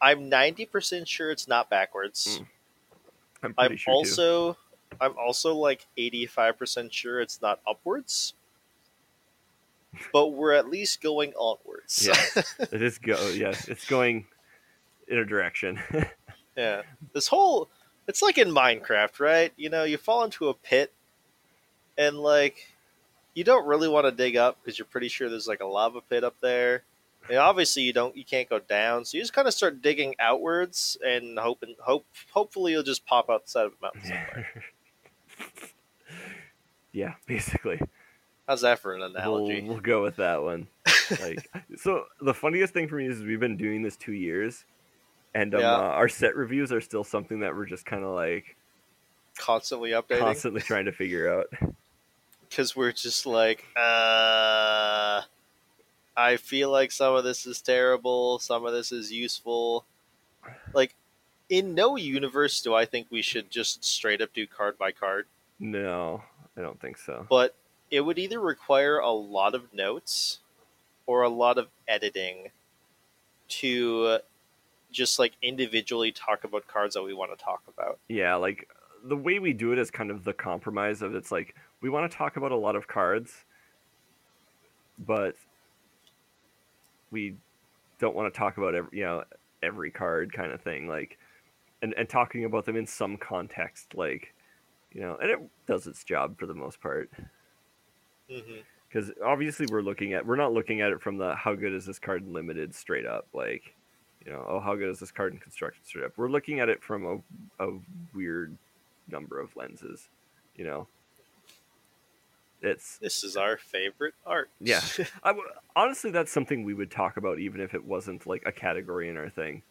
I'm 90% sure it's not backwards. Mm, I'm I'm sure too. also I'm also like 85% sure it's not upwards. But we're at least going onwards. Yeah. [laughs] It is go. Yeah, it's going in a direction. [laughs] yeah. This whole it's like in Minecraft, right? You know, you fall into a pit and like you don't really want to dig up because you're pretty sure there's like a lava pit up there. And obviously you don't you can't go down, so you just kind of start digging outwards and hoping hope hopefully you'll just pop outside of a mountain somewhere. [laughs] yeah, basically. How's that for an We'll, analogy? we'll go with that one. Like, [laughs] so the funniest thing for me is we've been doing this two years, and um, Yeah. uh, our set reviews are still something that we're just kind of like Constantly updating. constantly trying to figure out. Because we're just like, uh, I feel like some of this is terrible, some of this is useful. Like, in no universe do I think we should just straight up do card by card. No, I don't think so. But it would either require a lot of notes or a lot of editing to just like individually talk about cards that we want to talk about. Yeah, like the way we do it is kind of the compromise of it's like we want to talk about a lot of cards, but we don't want to talk about every you know every card kind of thing like and and talking about them in some context like you know and it does its job for the most part. Mm-hmm. because obviously we're looking at we're not looking at it from the how good is this card in limited? straight up like you know oh how good is this card in construction? straight up. We're looking at it from a, a weird number of lenses you know it's This is our favorite art. Yeah. [laughs] I w- honestly that's something we would talk about even if it wasn't like a category in our thing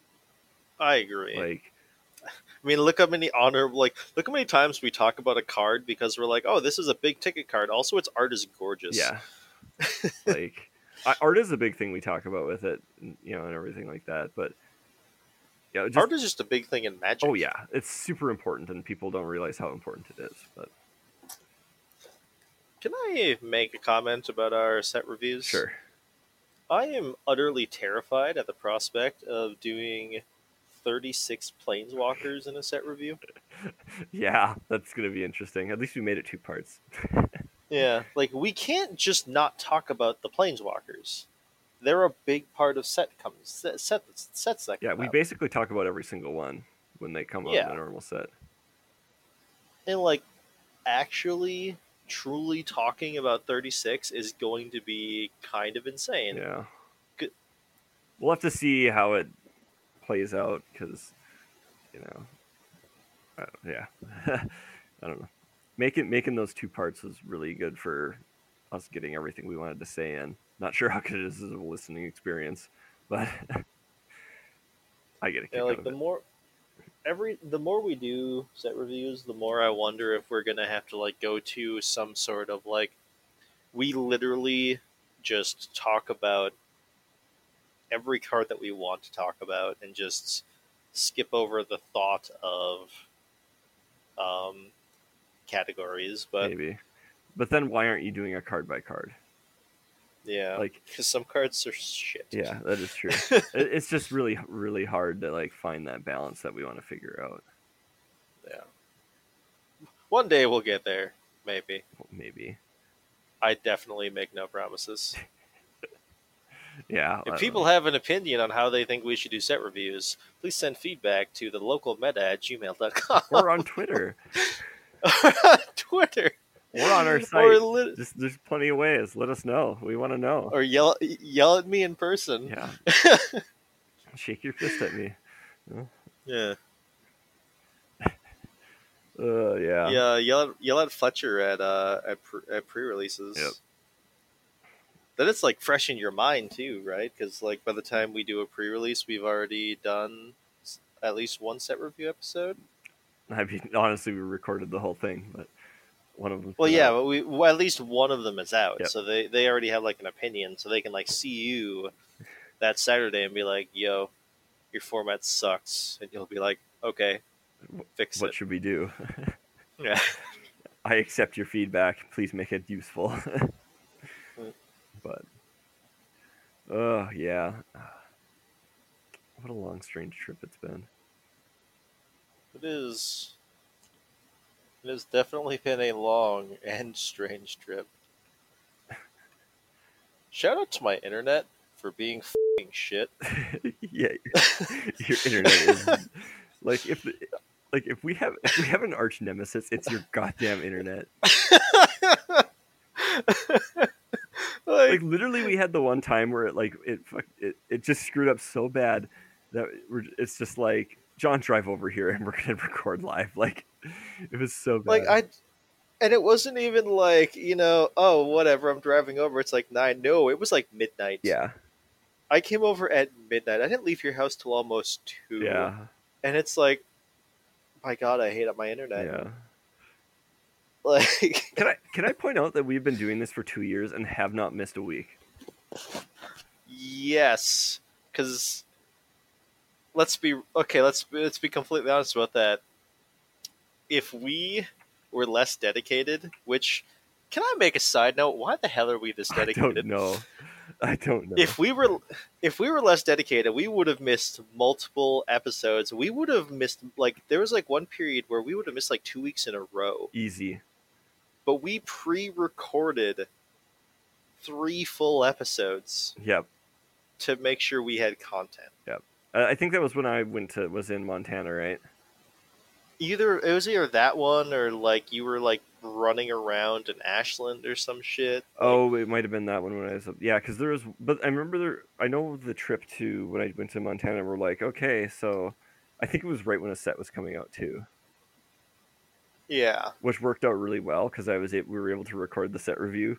I agree. like I mean, look how many honor like look how many times we talk about a card because we're like, oh, this is a big ticket card. Also, its art is gorgeous. yeah [laughs] like art is a big thing we talk about with it you know and everything like that but yeah just, art is just a big thing in Magic. oh yeah it's super important and people don't realize how important it is but Can I make a comment about our set reviews? sure I am utterly terrified at the prospect of doing 36 planeswalkers in a set review. [laughs] yeah that's gonna be interesting at least we made it two parts [laughs] Yeah, like we can't just not talk about the planeswalkers. They're a big part of set comes set, set sets that yeah we out. basically talk about every single one when they come out Yeah. in a normal set and like actually truly talking about 36 is going to be kind of insane. Yeah. Good. We'll have to see how it plays out because, you know, I don't- yeah, [laughs] I don't know. Making making those two parts was really good for us getting everything we wanted to say in. Not sure how good it is a listening experience, but [laughs] I get a kick Yeah, like the it. more every the more we do set reviews, the more I wonder if we're gonna have to like go to some sort of like we literally just talk about every card that we want to talk about and just skip over the thought of um, categories. But Maybe, but then why aren't you doing a card by card? Yeah, Like, because some cards are shit. yeah, that is true. [laughs] It- it's just really really hard to like find that balance that we want to figure out. yeah. One day we'll get there. Maybe. Maybe, I definitely make no promises. [laughs] yeah. If people know. have an opinion on how they think we should do set reviews, please send feedback to the local meta at gmail.com or on Twitter [laughs] Twitter. Or on our [laughs] site, lit- just there's plenty of ways. Let us know. We want to know. or yell yell at me in person. Yeah. [laughs] Shake your fist at me. Yeah. [laughs] Uh, yeah. Yeah, yell at, yell at Fletcher at uh at, pre- at pre-releases. Yep. Then it's like fresh in your mind too, right? Because like by the time we do a pre-release, we've already done at least one set review episode. I mean, honestly, we recorded the whole thing, but one of them. Well, yeah, but we well, at least one of them is out, Yep. so they they already have like an opinion, so they can like see you that Saturday and be like, "Yo, your format sucks," and you'll be like, "Okay, fix What it." should we do? Yeah. [laughs] I accept your feedback. Please make it useful. [laughs] But, oh yeah, what a long, strange trip it's been. It is. It has definitely been a long and strange trip. Shout out to my internet for being fing shit. [laughs] yeah, your internet is like if like if we have if we have an arch nemesis, it's your goddamn internet. like, Like literally, we had the one time where it like it it, it just screwed up so bad that we're it's just like John drive over here and we're gonna record live. Like it was so bad. like I, and it wasn't even like you know, oh whatever, I'm driving over. It's like nine. No, it was like midnight. yeah I came over at midnight. I didn't leave your house till almost two. yeah and it's like, my God, I hate my internet. yeah. [laughs] Like, Can I can I point out that we've been doing this for two years and have not missed a week? yes, because let's be okay. Let's let's be completely honest about that. If we were less dedicated, which Can I make a side note? Why the hell are we this dedicated? [laughs] I don't know. I don't know. If we were if we were less dedicated, we would have missed multiple episodes. We would have missed like there was like one period where we would have missed like two weeks in a row. Easy. But we pre-recorded three full episodes Yep. to make sure we had content. Uh, I think that was when I went to was in Montana, right? Either it was either that one or like you were like running around in Ashland or some shit. Oh, it might have been that one when I was yeah, because there was. But I remember there. I know the trip to when I went to Montana. We're like, okay, so I think it was right when a set was coming out too, yeah. which worked out really well because I was we were able to record the set review,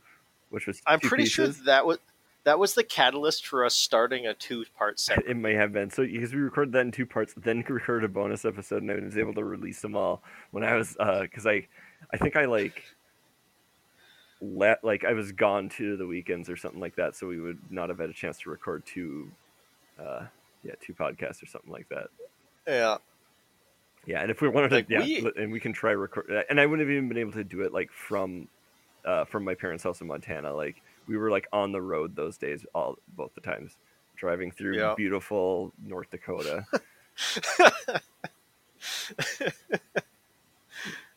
which was I'm pretty sure that was that was the catalyst for us starting a two-part set. [laughs] It may have been so because we recorded that in two parts, then [laughs] recorded a bonus episode, and I was able to release them all when I was because I, I think I like let like I was gone two of the weekends or something like that, so we would not have had a chance to record two, uh, yeah, two podcasts or something like that. yeah. Yeah, and if we wanted Like, to, yeah, we- and we can try record, and I wouldn't have even been able to do it like from, uh, from my parents' house in Montana. Like we were like on the road those days, all both the times, driving through Yeah. beautiful North Dakota. [laughs]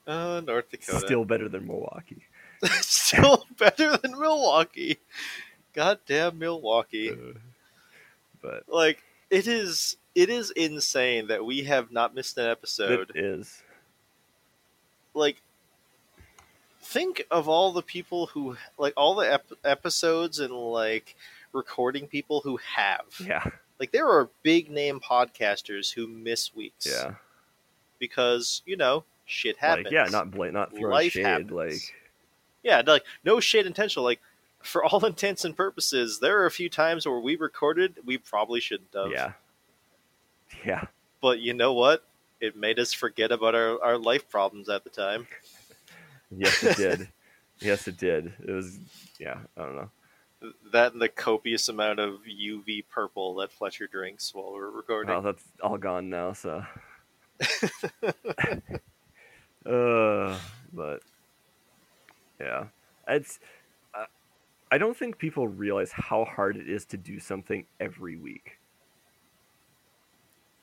Uh, North Dakota. Still better than Milwaukee. [laughs] Still better than Milwaukee. Goddamn Milwaukee. Uh, but Like it is it is insane that we have not missed an episode. it is. Like think of all the people who like all the ep- episodes and like recording people who have. Yeah, Like there are big name podcasters who miss weeks. yeah. Because, you know, shit happens. Like yeah, not bla- not throwing Life shade. happens. Like Yeah, like no shade intentional. Like for all [laughs] intents and purposes, there are a few times where we recorded we probably shouldn't have. yeah, yeah. But you know what? It made us forget about our, our life problems at the time. Yes, it did. [laughs] yes, it did. It was yeah. I don't know. That and the copious amount of UV purple that Fletcher drinks while we're recording. Oh, that's all gone now. So. [laughs] [laughs] uh, but yeah, it's. Uh, I don't think people realize how hard it is to do something every week.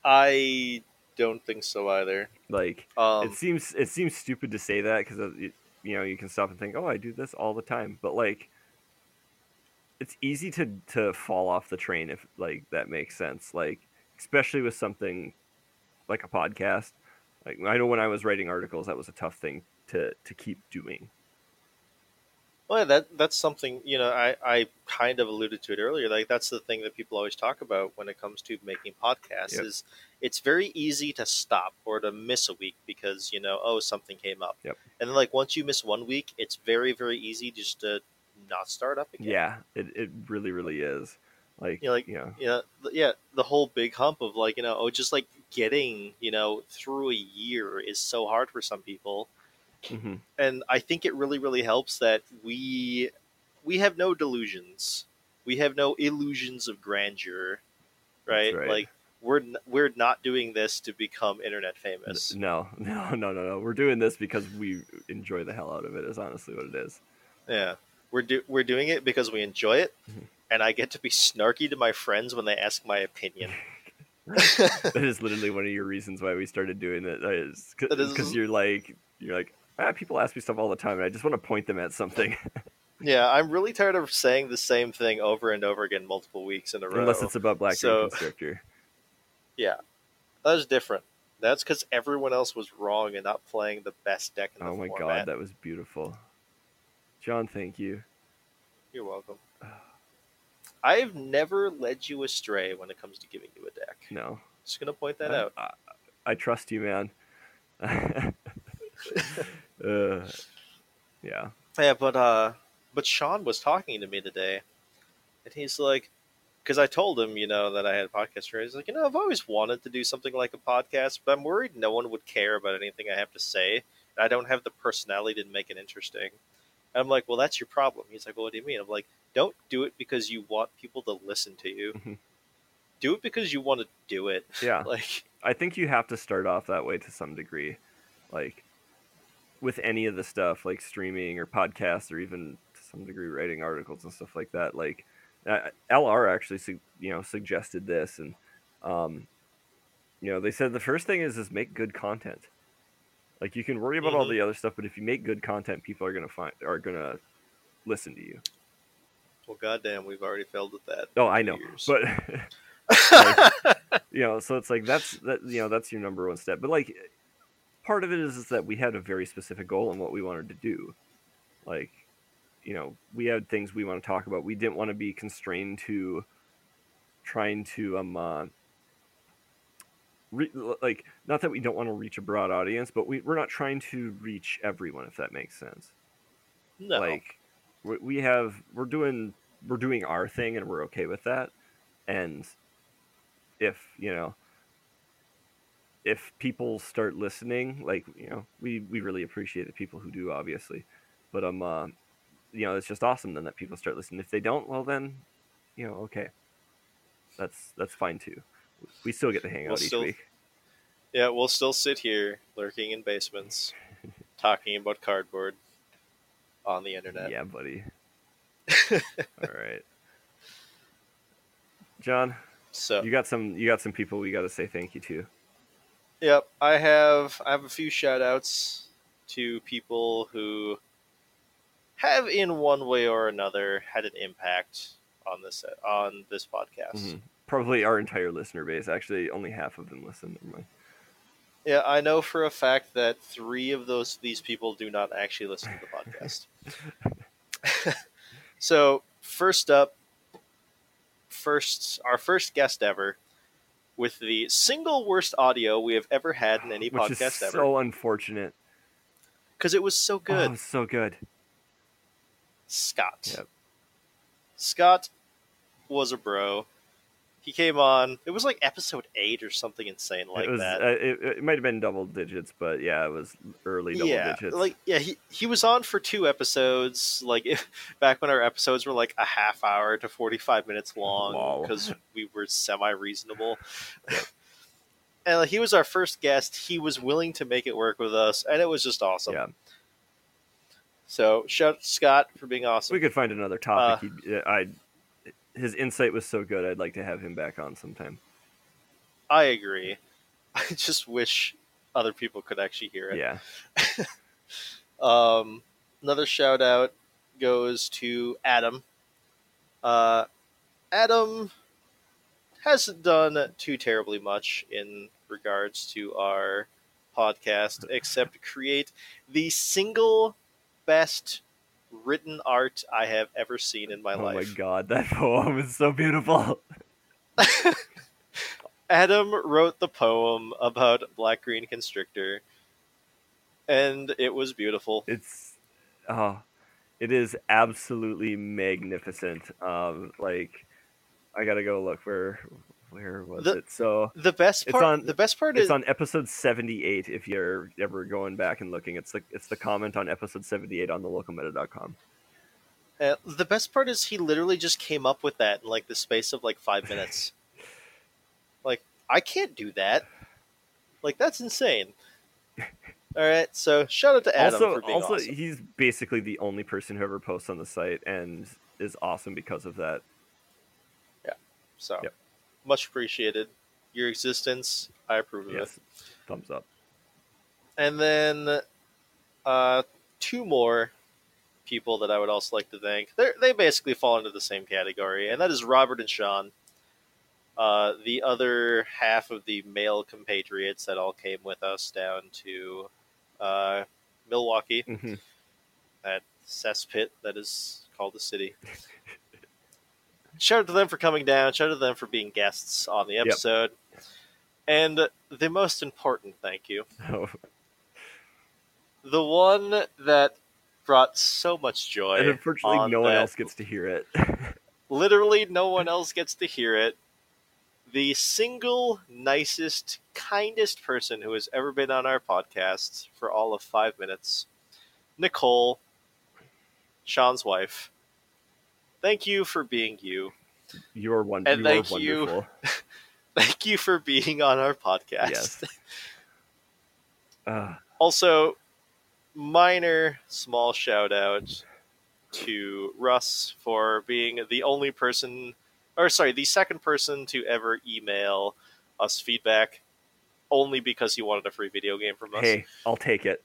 I don't think so either. Like Um, it seems it seems stupid to say that because you know you can stop and think, oh, I do this all the time, but like it's easy to to fall off the train if like that makes sense. Like especially with something like a podcast. Like I know when I was writing articles, that was a tough thing to to keep doing. Well, yeah, that that's something you know. I I kind of alluded to it earlier. Like that's the thing that people always talk about when it comes to making podcasts. Yep. Is it's very easy to stop or to miss a week because you know oh something came up. Yep. And then like once you miss one week, it's very very easy just to not start up again. Yeah, it, it really really is. Like You know, like- you know, Yeah, yeah. The whole big hump of like you know oh just like getting you know through a year is so hard for some people. Mhm, and I think it really, really helps that we we have no delusions. We have no illusions of grandeur, right? right. Like we're n- we're not doing this to become internet famous. no, [laughs] no, no, no, no. We're doing this because we enjoy the hell out of it. Is honestly what it is. Yeah, we're do- we're doing it because we enjoy it, Mhm. and I get to be snarky to my friends when they ask my opinion. [laughs] that is literally one of your reasons why we started doing it. That is- because you're like you're like Ah, people ask me stuff all the time, and I just want to point them at something, [laughs] yeah, I'm really tired of saying the same thing over and over again, multiple weeks in a row. unless it's about Black So- Constrictor. That's different. That's because everyone else was wrong and not playing the best deck in the Oh my format. god, that was beautiful. John, thank you. You're welcome. I've never led you astray when it comes to giving you a deck. No, Just gonna point that I, out. I, I trust you, man. [laughs] [laughs] uh, yeah, Yeah, but uh, but Sean was talking to me today, and he's like, because I told him, you know, that I had a podcast. For he's like, you know, I've always wanted to do something like a podcast, but I'm worried no one would care about anything I have to say. And I don't have the personality to make it interesting. And I'm like, well, that's your problem. He's like, well, what do you mean? I'm like, don't do it because you want people to listen to you. Mhm. Do it because you want to do it. yeah. [laughs] Like, I think you have to start off that way to some degree. Like with any of the stuff like streaming or podcasts or even to some degree writing articles and stuff like that. Like uh, LR actually, su- you know, suggested this, and um, you know, they said the first thing is is make good content. Like you can worry about all Mhm. the other stuff, but if you make good content, people are gonna find are gonna listen to you. Well, goddamn, we've already failed at that. Oh, I know, years. but [laughs] [laughs] like, you know, so it's like that's that you know that's your number one step. But like, part of it is, is that we had a very specific goal and what we wanted to do. Like, you know, we had things we want to talk about. We didn't want to be constrained to trying to um uh, re- like not that we don't want to reach a broad audience, but we we're not trying to reach everyone if that makes sense no, like we, we have we're doing we're doing our thing and we're okay with that and if you know if people start listening like you know we we really appreciate the people who do obviously but um uh, you know it's just awesome then that people start listening if they don't well then you know okay that's that's fine too we still get to hang We'll out each still- week yeah, we'll still sit here lurking in basements, [laughs] talking about cardboard on the internet. yeah buddy [laughs] all right john So You got some. You got some people we got to say thank you to. Yep, I have I have a few shout outs to people who have in one way or another had an impact on this on this podcast. Mhm. Probably our entire listener base. Actually, only half of them listen. Never mind. Yeah, I know for a fact that 3 of those these people do not actually listen to the podcast. [laughs] [laughs] so, first up first our first guest ever with the single worst audio we have ever had in any [sighs] Which is podcast ever so unfortunate. because it was so oh, good. Oh, so good. Scott. Yep. Scott was a bro. He came on. It was like episode eight or something insane like it was. that. Uh, it, it might have been double digits, but yeah, it was early double yeah, digits. like yeah, he he was on for two episodes. Like if, [laughs] back when our episodes were like a half hour to forty five minutes long because [laughs] we were semi reasonable. [laughs] and like, he was our first guest. He was willing to make it work with us, and it was just awesome. yeah, So shout out to Scott for being awesome. we could find another topic. Uh, he'd, I. His insight was so good. I'd like to have him back on sometime. I agree. [laughs] I just wish other people could actually hear it. Yeah. [laughs] Um, another shout out goes to Adam. Uh, Adam hasn't done too terribly much in regards to our podcast, except create the single best written art I have ever seen in my oh life. Oh my god, that [laughs] poem is so beautiful. [laughs] Adam wrote the poem about Black Green Constrictor, and it was beautiful. it's oh it is absolutely magnificent um like i gotta go look where where was The- it so The best part. It's on- the best part it's is on episode 78 if you're ever going back and looking it's the it's the comment on episode 78 on the localmeta.com uh, the best part is he literally just came up with that in like the space of like five minutes. [laughs] like I can't do that. Like that's insane. All right, so shout out to Adam also for being also awesome. he's basically the only person who ever posts on the site and is awesome because of that Yeah. So Yep. Much appreciated. Your existence, I approve of it. thumbs up And then uh, two more people that I would also like to thank. They they basically fall into the same category, and that is Robert and Sean. Uh, the other half of the male compatriots that all came with us down to uh, Milwaukee, Mhm. that cesspit that is called the city. [laughs] Shout out to them for coming down. Shout out to them for being guests on the episode. And the most important thank you [laughs] Oh, the one that brought so much joy. and unfortunately on no one else gets to hear it [laughs] Literally, no one else gets to hear it. The single nicest, kindest person who has ever been on our podcast for all of five minutes, Nicole, Sean's wife. Thank you for being you. you're one And you thank you. wonderful [laughs] Thank you for being on our podcast. Yes. [laughs] uh, Also, minor, small shout out to Russ for being the only person, or sorry, the second person to ever email us feedback, only because he wanted a free video game from us. Hey, I'll take it.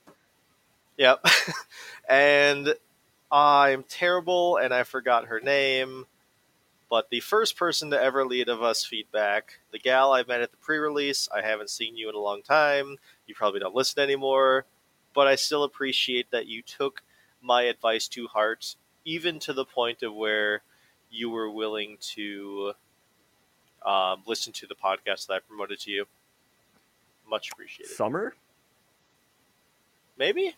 Yep. [laughs] and I'm terrible and I forgot her name. But the first person to ever lead of us feedback, the gal I met at the pre release, I haven't seen you in a long time. You probably don't listen anymore. But I still appreciate that you took my advice to heart, even to the point of where you were willing to um, listen to the podcast that I promoted to you. Much appreciated. Summer? Maybe?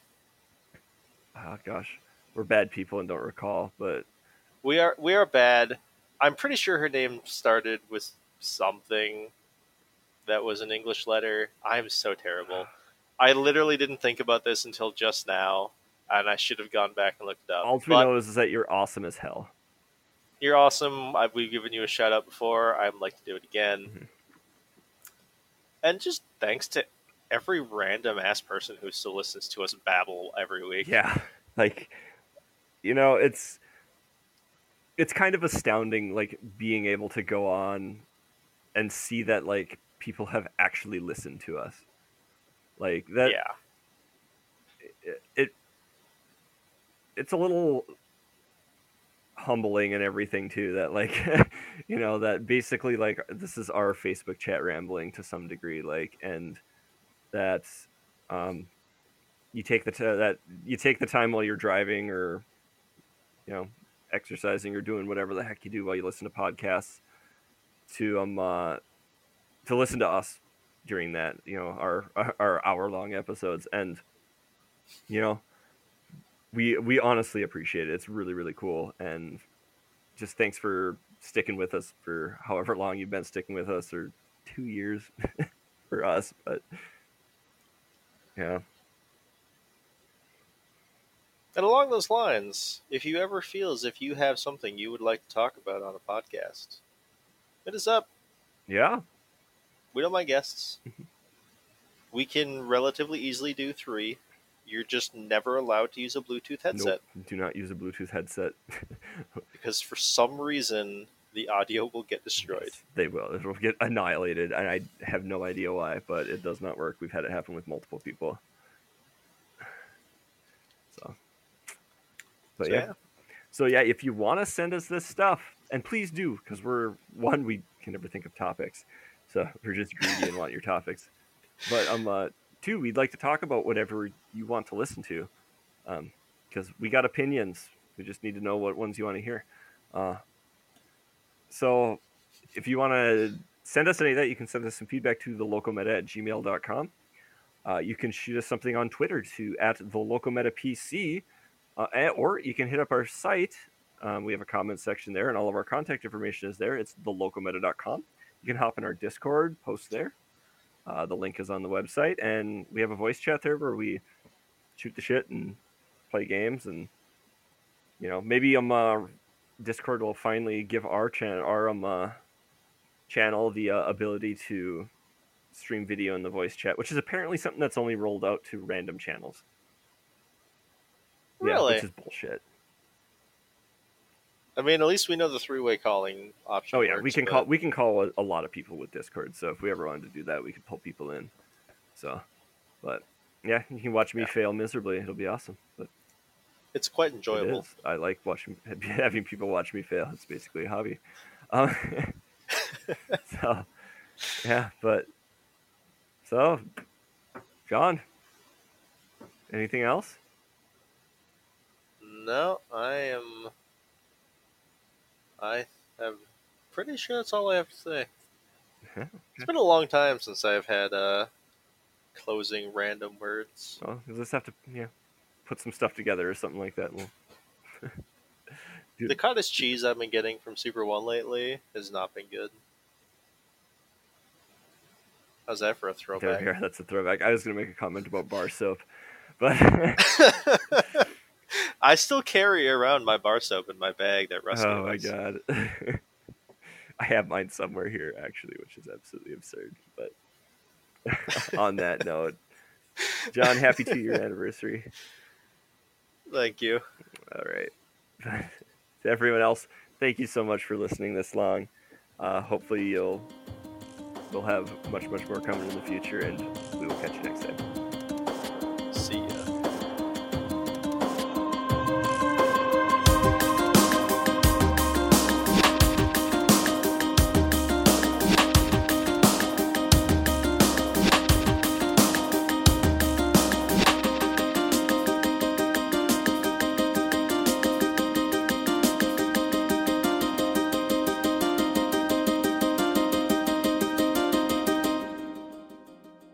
Oh gosh, we're bad people and don't recall, but We are we are bad. I'm pretty sure her name started with something that was an English letter. I'm so terrible. I literally didn't think about this until just now, and I should have gone back and looked it up. all we know is, is that you're awesome as hell. you're awesome. I've we've given you a shout out before. I'd like to do it again. Mhm. And just thanks to every random ass person who still listens to us babble every week. Yeah, [laughs] like you know, it's it's kind of astounding, like being able to go on and see that like people have actually listened to us. Like that, yeah. it, it it's a little humbling and everything too that like [laughs] you know that basically like this is our facebook chat rambling to some degree like and that um you take the t- that you take the time while you're driving or you know exercising or doing whatever the heck you do while you listen to podcasts to um uh to listen to us during that you know our [laughs] our hour long episodes. And you know we we honestly appreciate it. It's really really cool. And just thanks for sticking with us for however long you've been sticking with us or two years [laughs] for us. But yeah And along those lines, if you ever feel as if you have something you would like to talk about on a podcast, hit us up. yeah We don't mind guests. [laughs] we can relatively easily do three. You're just never allowed to use a Bluetooth headset nope, do not use a bluetooth headset [laughs] because for some reason the audio will get destroyed. Yes, they will it will get annihilated and i have no idea why but it does not work we've had it happen with multiple people so but So, yeah So yeah, if you want to send us this stuff, and please do, because we're one, we can never think of topics, so we're just greedy and want your topics. But um, uh, two, we'd like to talk about whatever you want to listen to, um, because we got opinions. We just need to know what ones you want to hear. Uh, so if you want to send us any of that, you can send us some feedback to the LocalMeta at gmail.com. Uh, you can shoot us something on Twitter to at the LocalMeta PC. Uh, and- or you can hit up our site. Um, we have a comment section there, and all of our contact information is there. It's thelocalmeta.com. You can hop in our Discord, post there. Uh, the link is on the website, and we have a voice chat there where we shoot the shit and play games, and you know maybe um uh, Discord will finally give our channel our um uh, channel the uh, ability to stream video in the voice chat, which is apparently something that's only rolled out to random channels. Yeah, which is bullshit. I mean, at least we know the three-way calling option. Oh yeah, we can but- call we can call a, a lot of people with Discord. So if we ever wanted to do that, we could pull people in. So, but yeah, you can watch me Yeah. fail miserably. It'll be awesome. But It's quite enjoyable. is. I like watching [laughs] having people watch me fail. It's basically a hobby. Um, [laughs] so yeah, but so John, anything else? No, I am. I am pretty sure that's all I have to say. Yeah, It's been a long time since I've had uh, closing random words. Well, we'll just have to yeah put some stuff together or something like that. We'll. [laughs] The cottage cheese I've been getting from Super One lately has not been good. How's that for a there, throwback? here, that's a throwback. I was gonna make a comment about bar soap, but [laughs] [laughs] I still carry around my bar soap in my bag that Rusty oh my god, [laughs] I have mine somewhere here actually, which is absolutely absurd. But [laughs] on that [laughs] note, John, happy two year anniversary. Thank you. All right. to everyone else, thank you so much for listening this long. Uh, hopefully you'll we'll have much much more coming in the future, and we will catch you next time.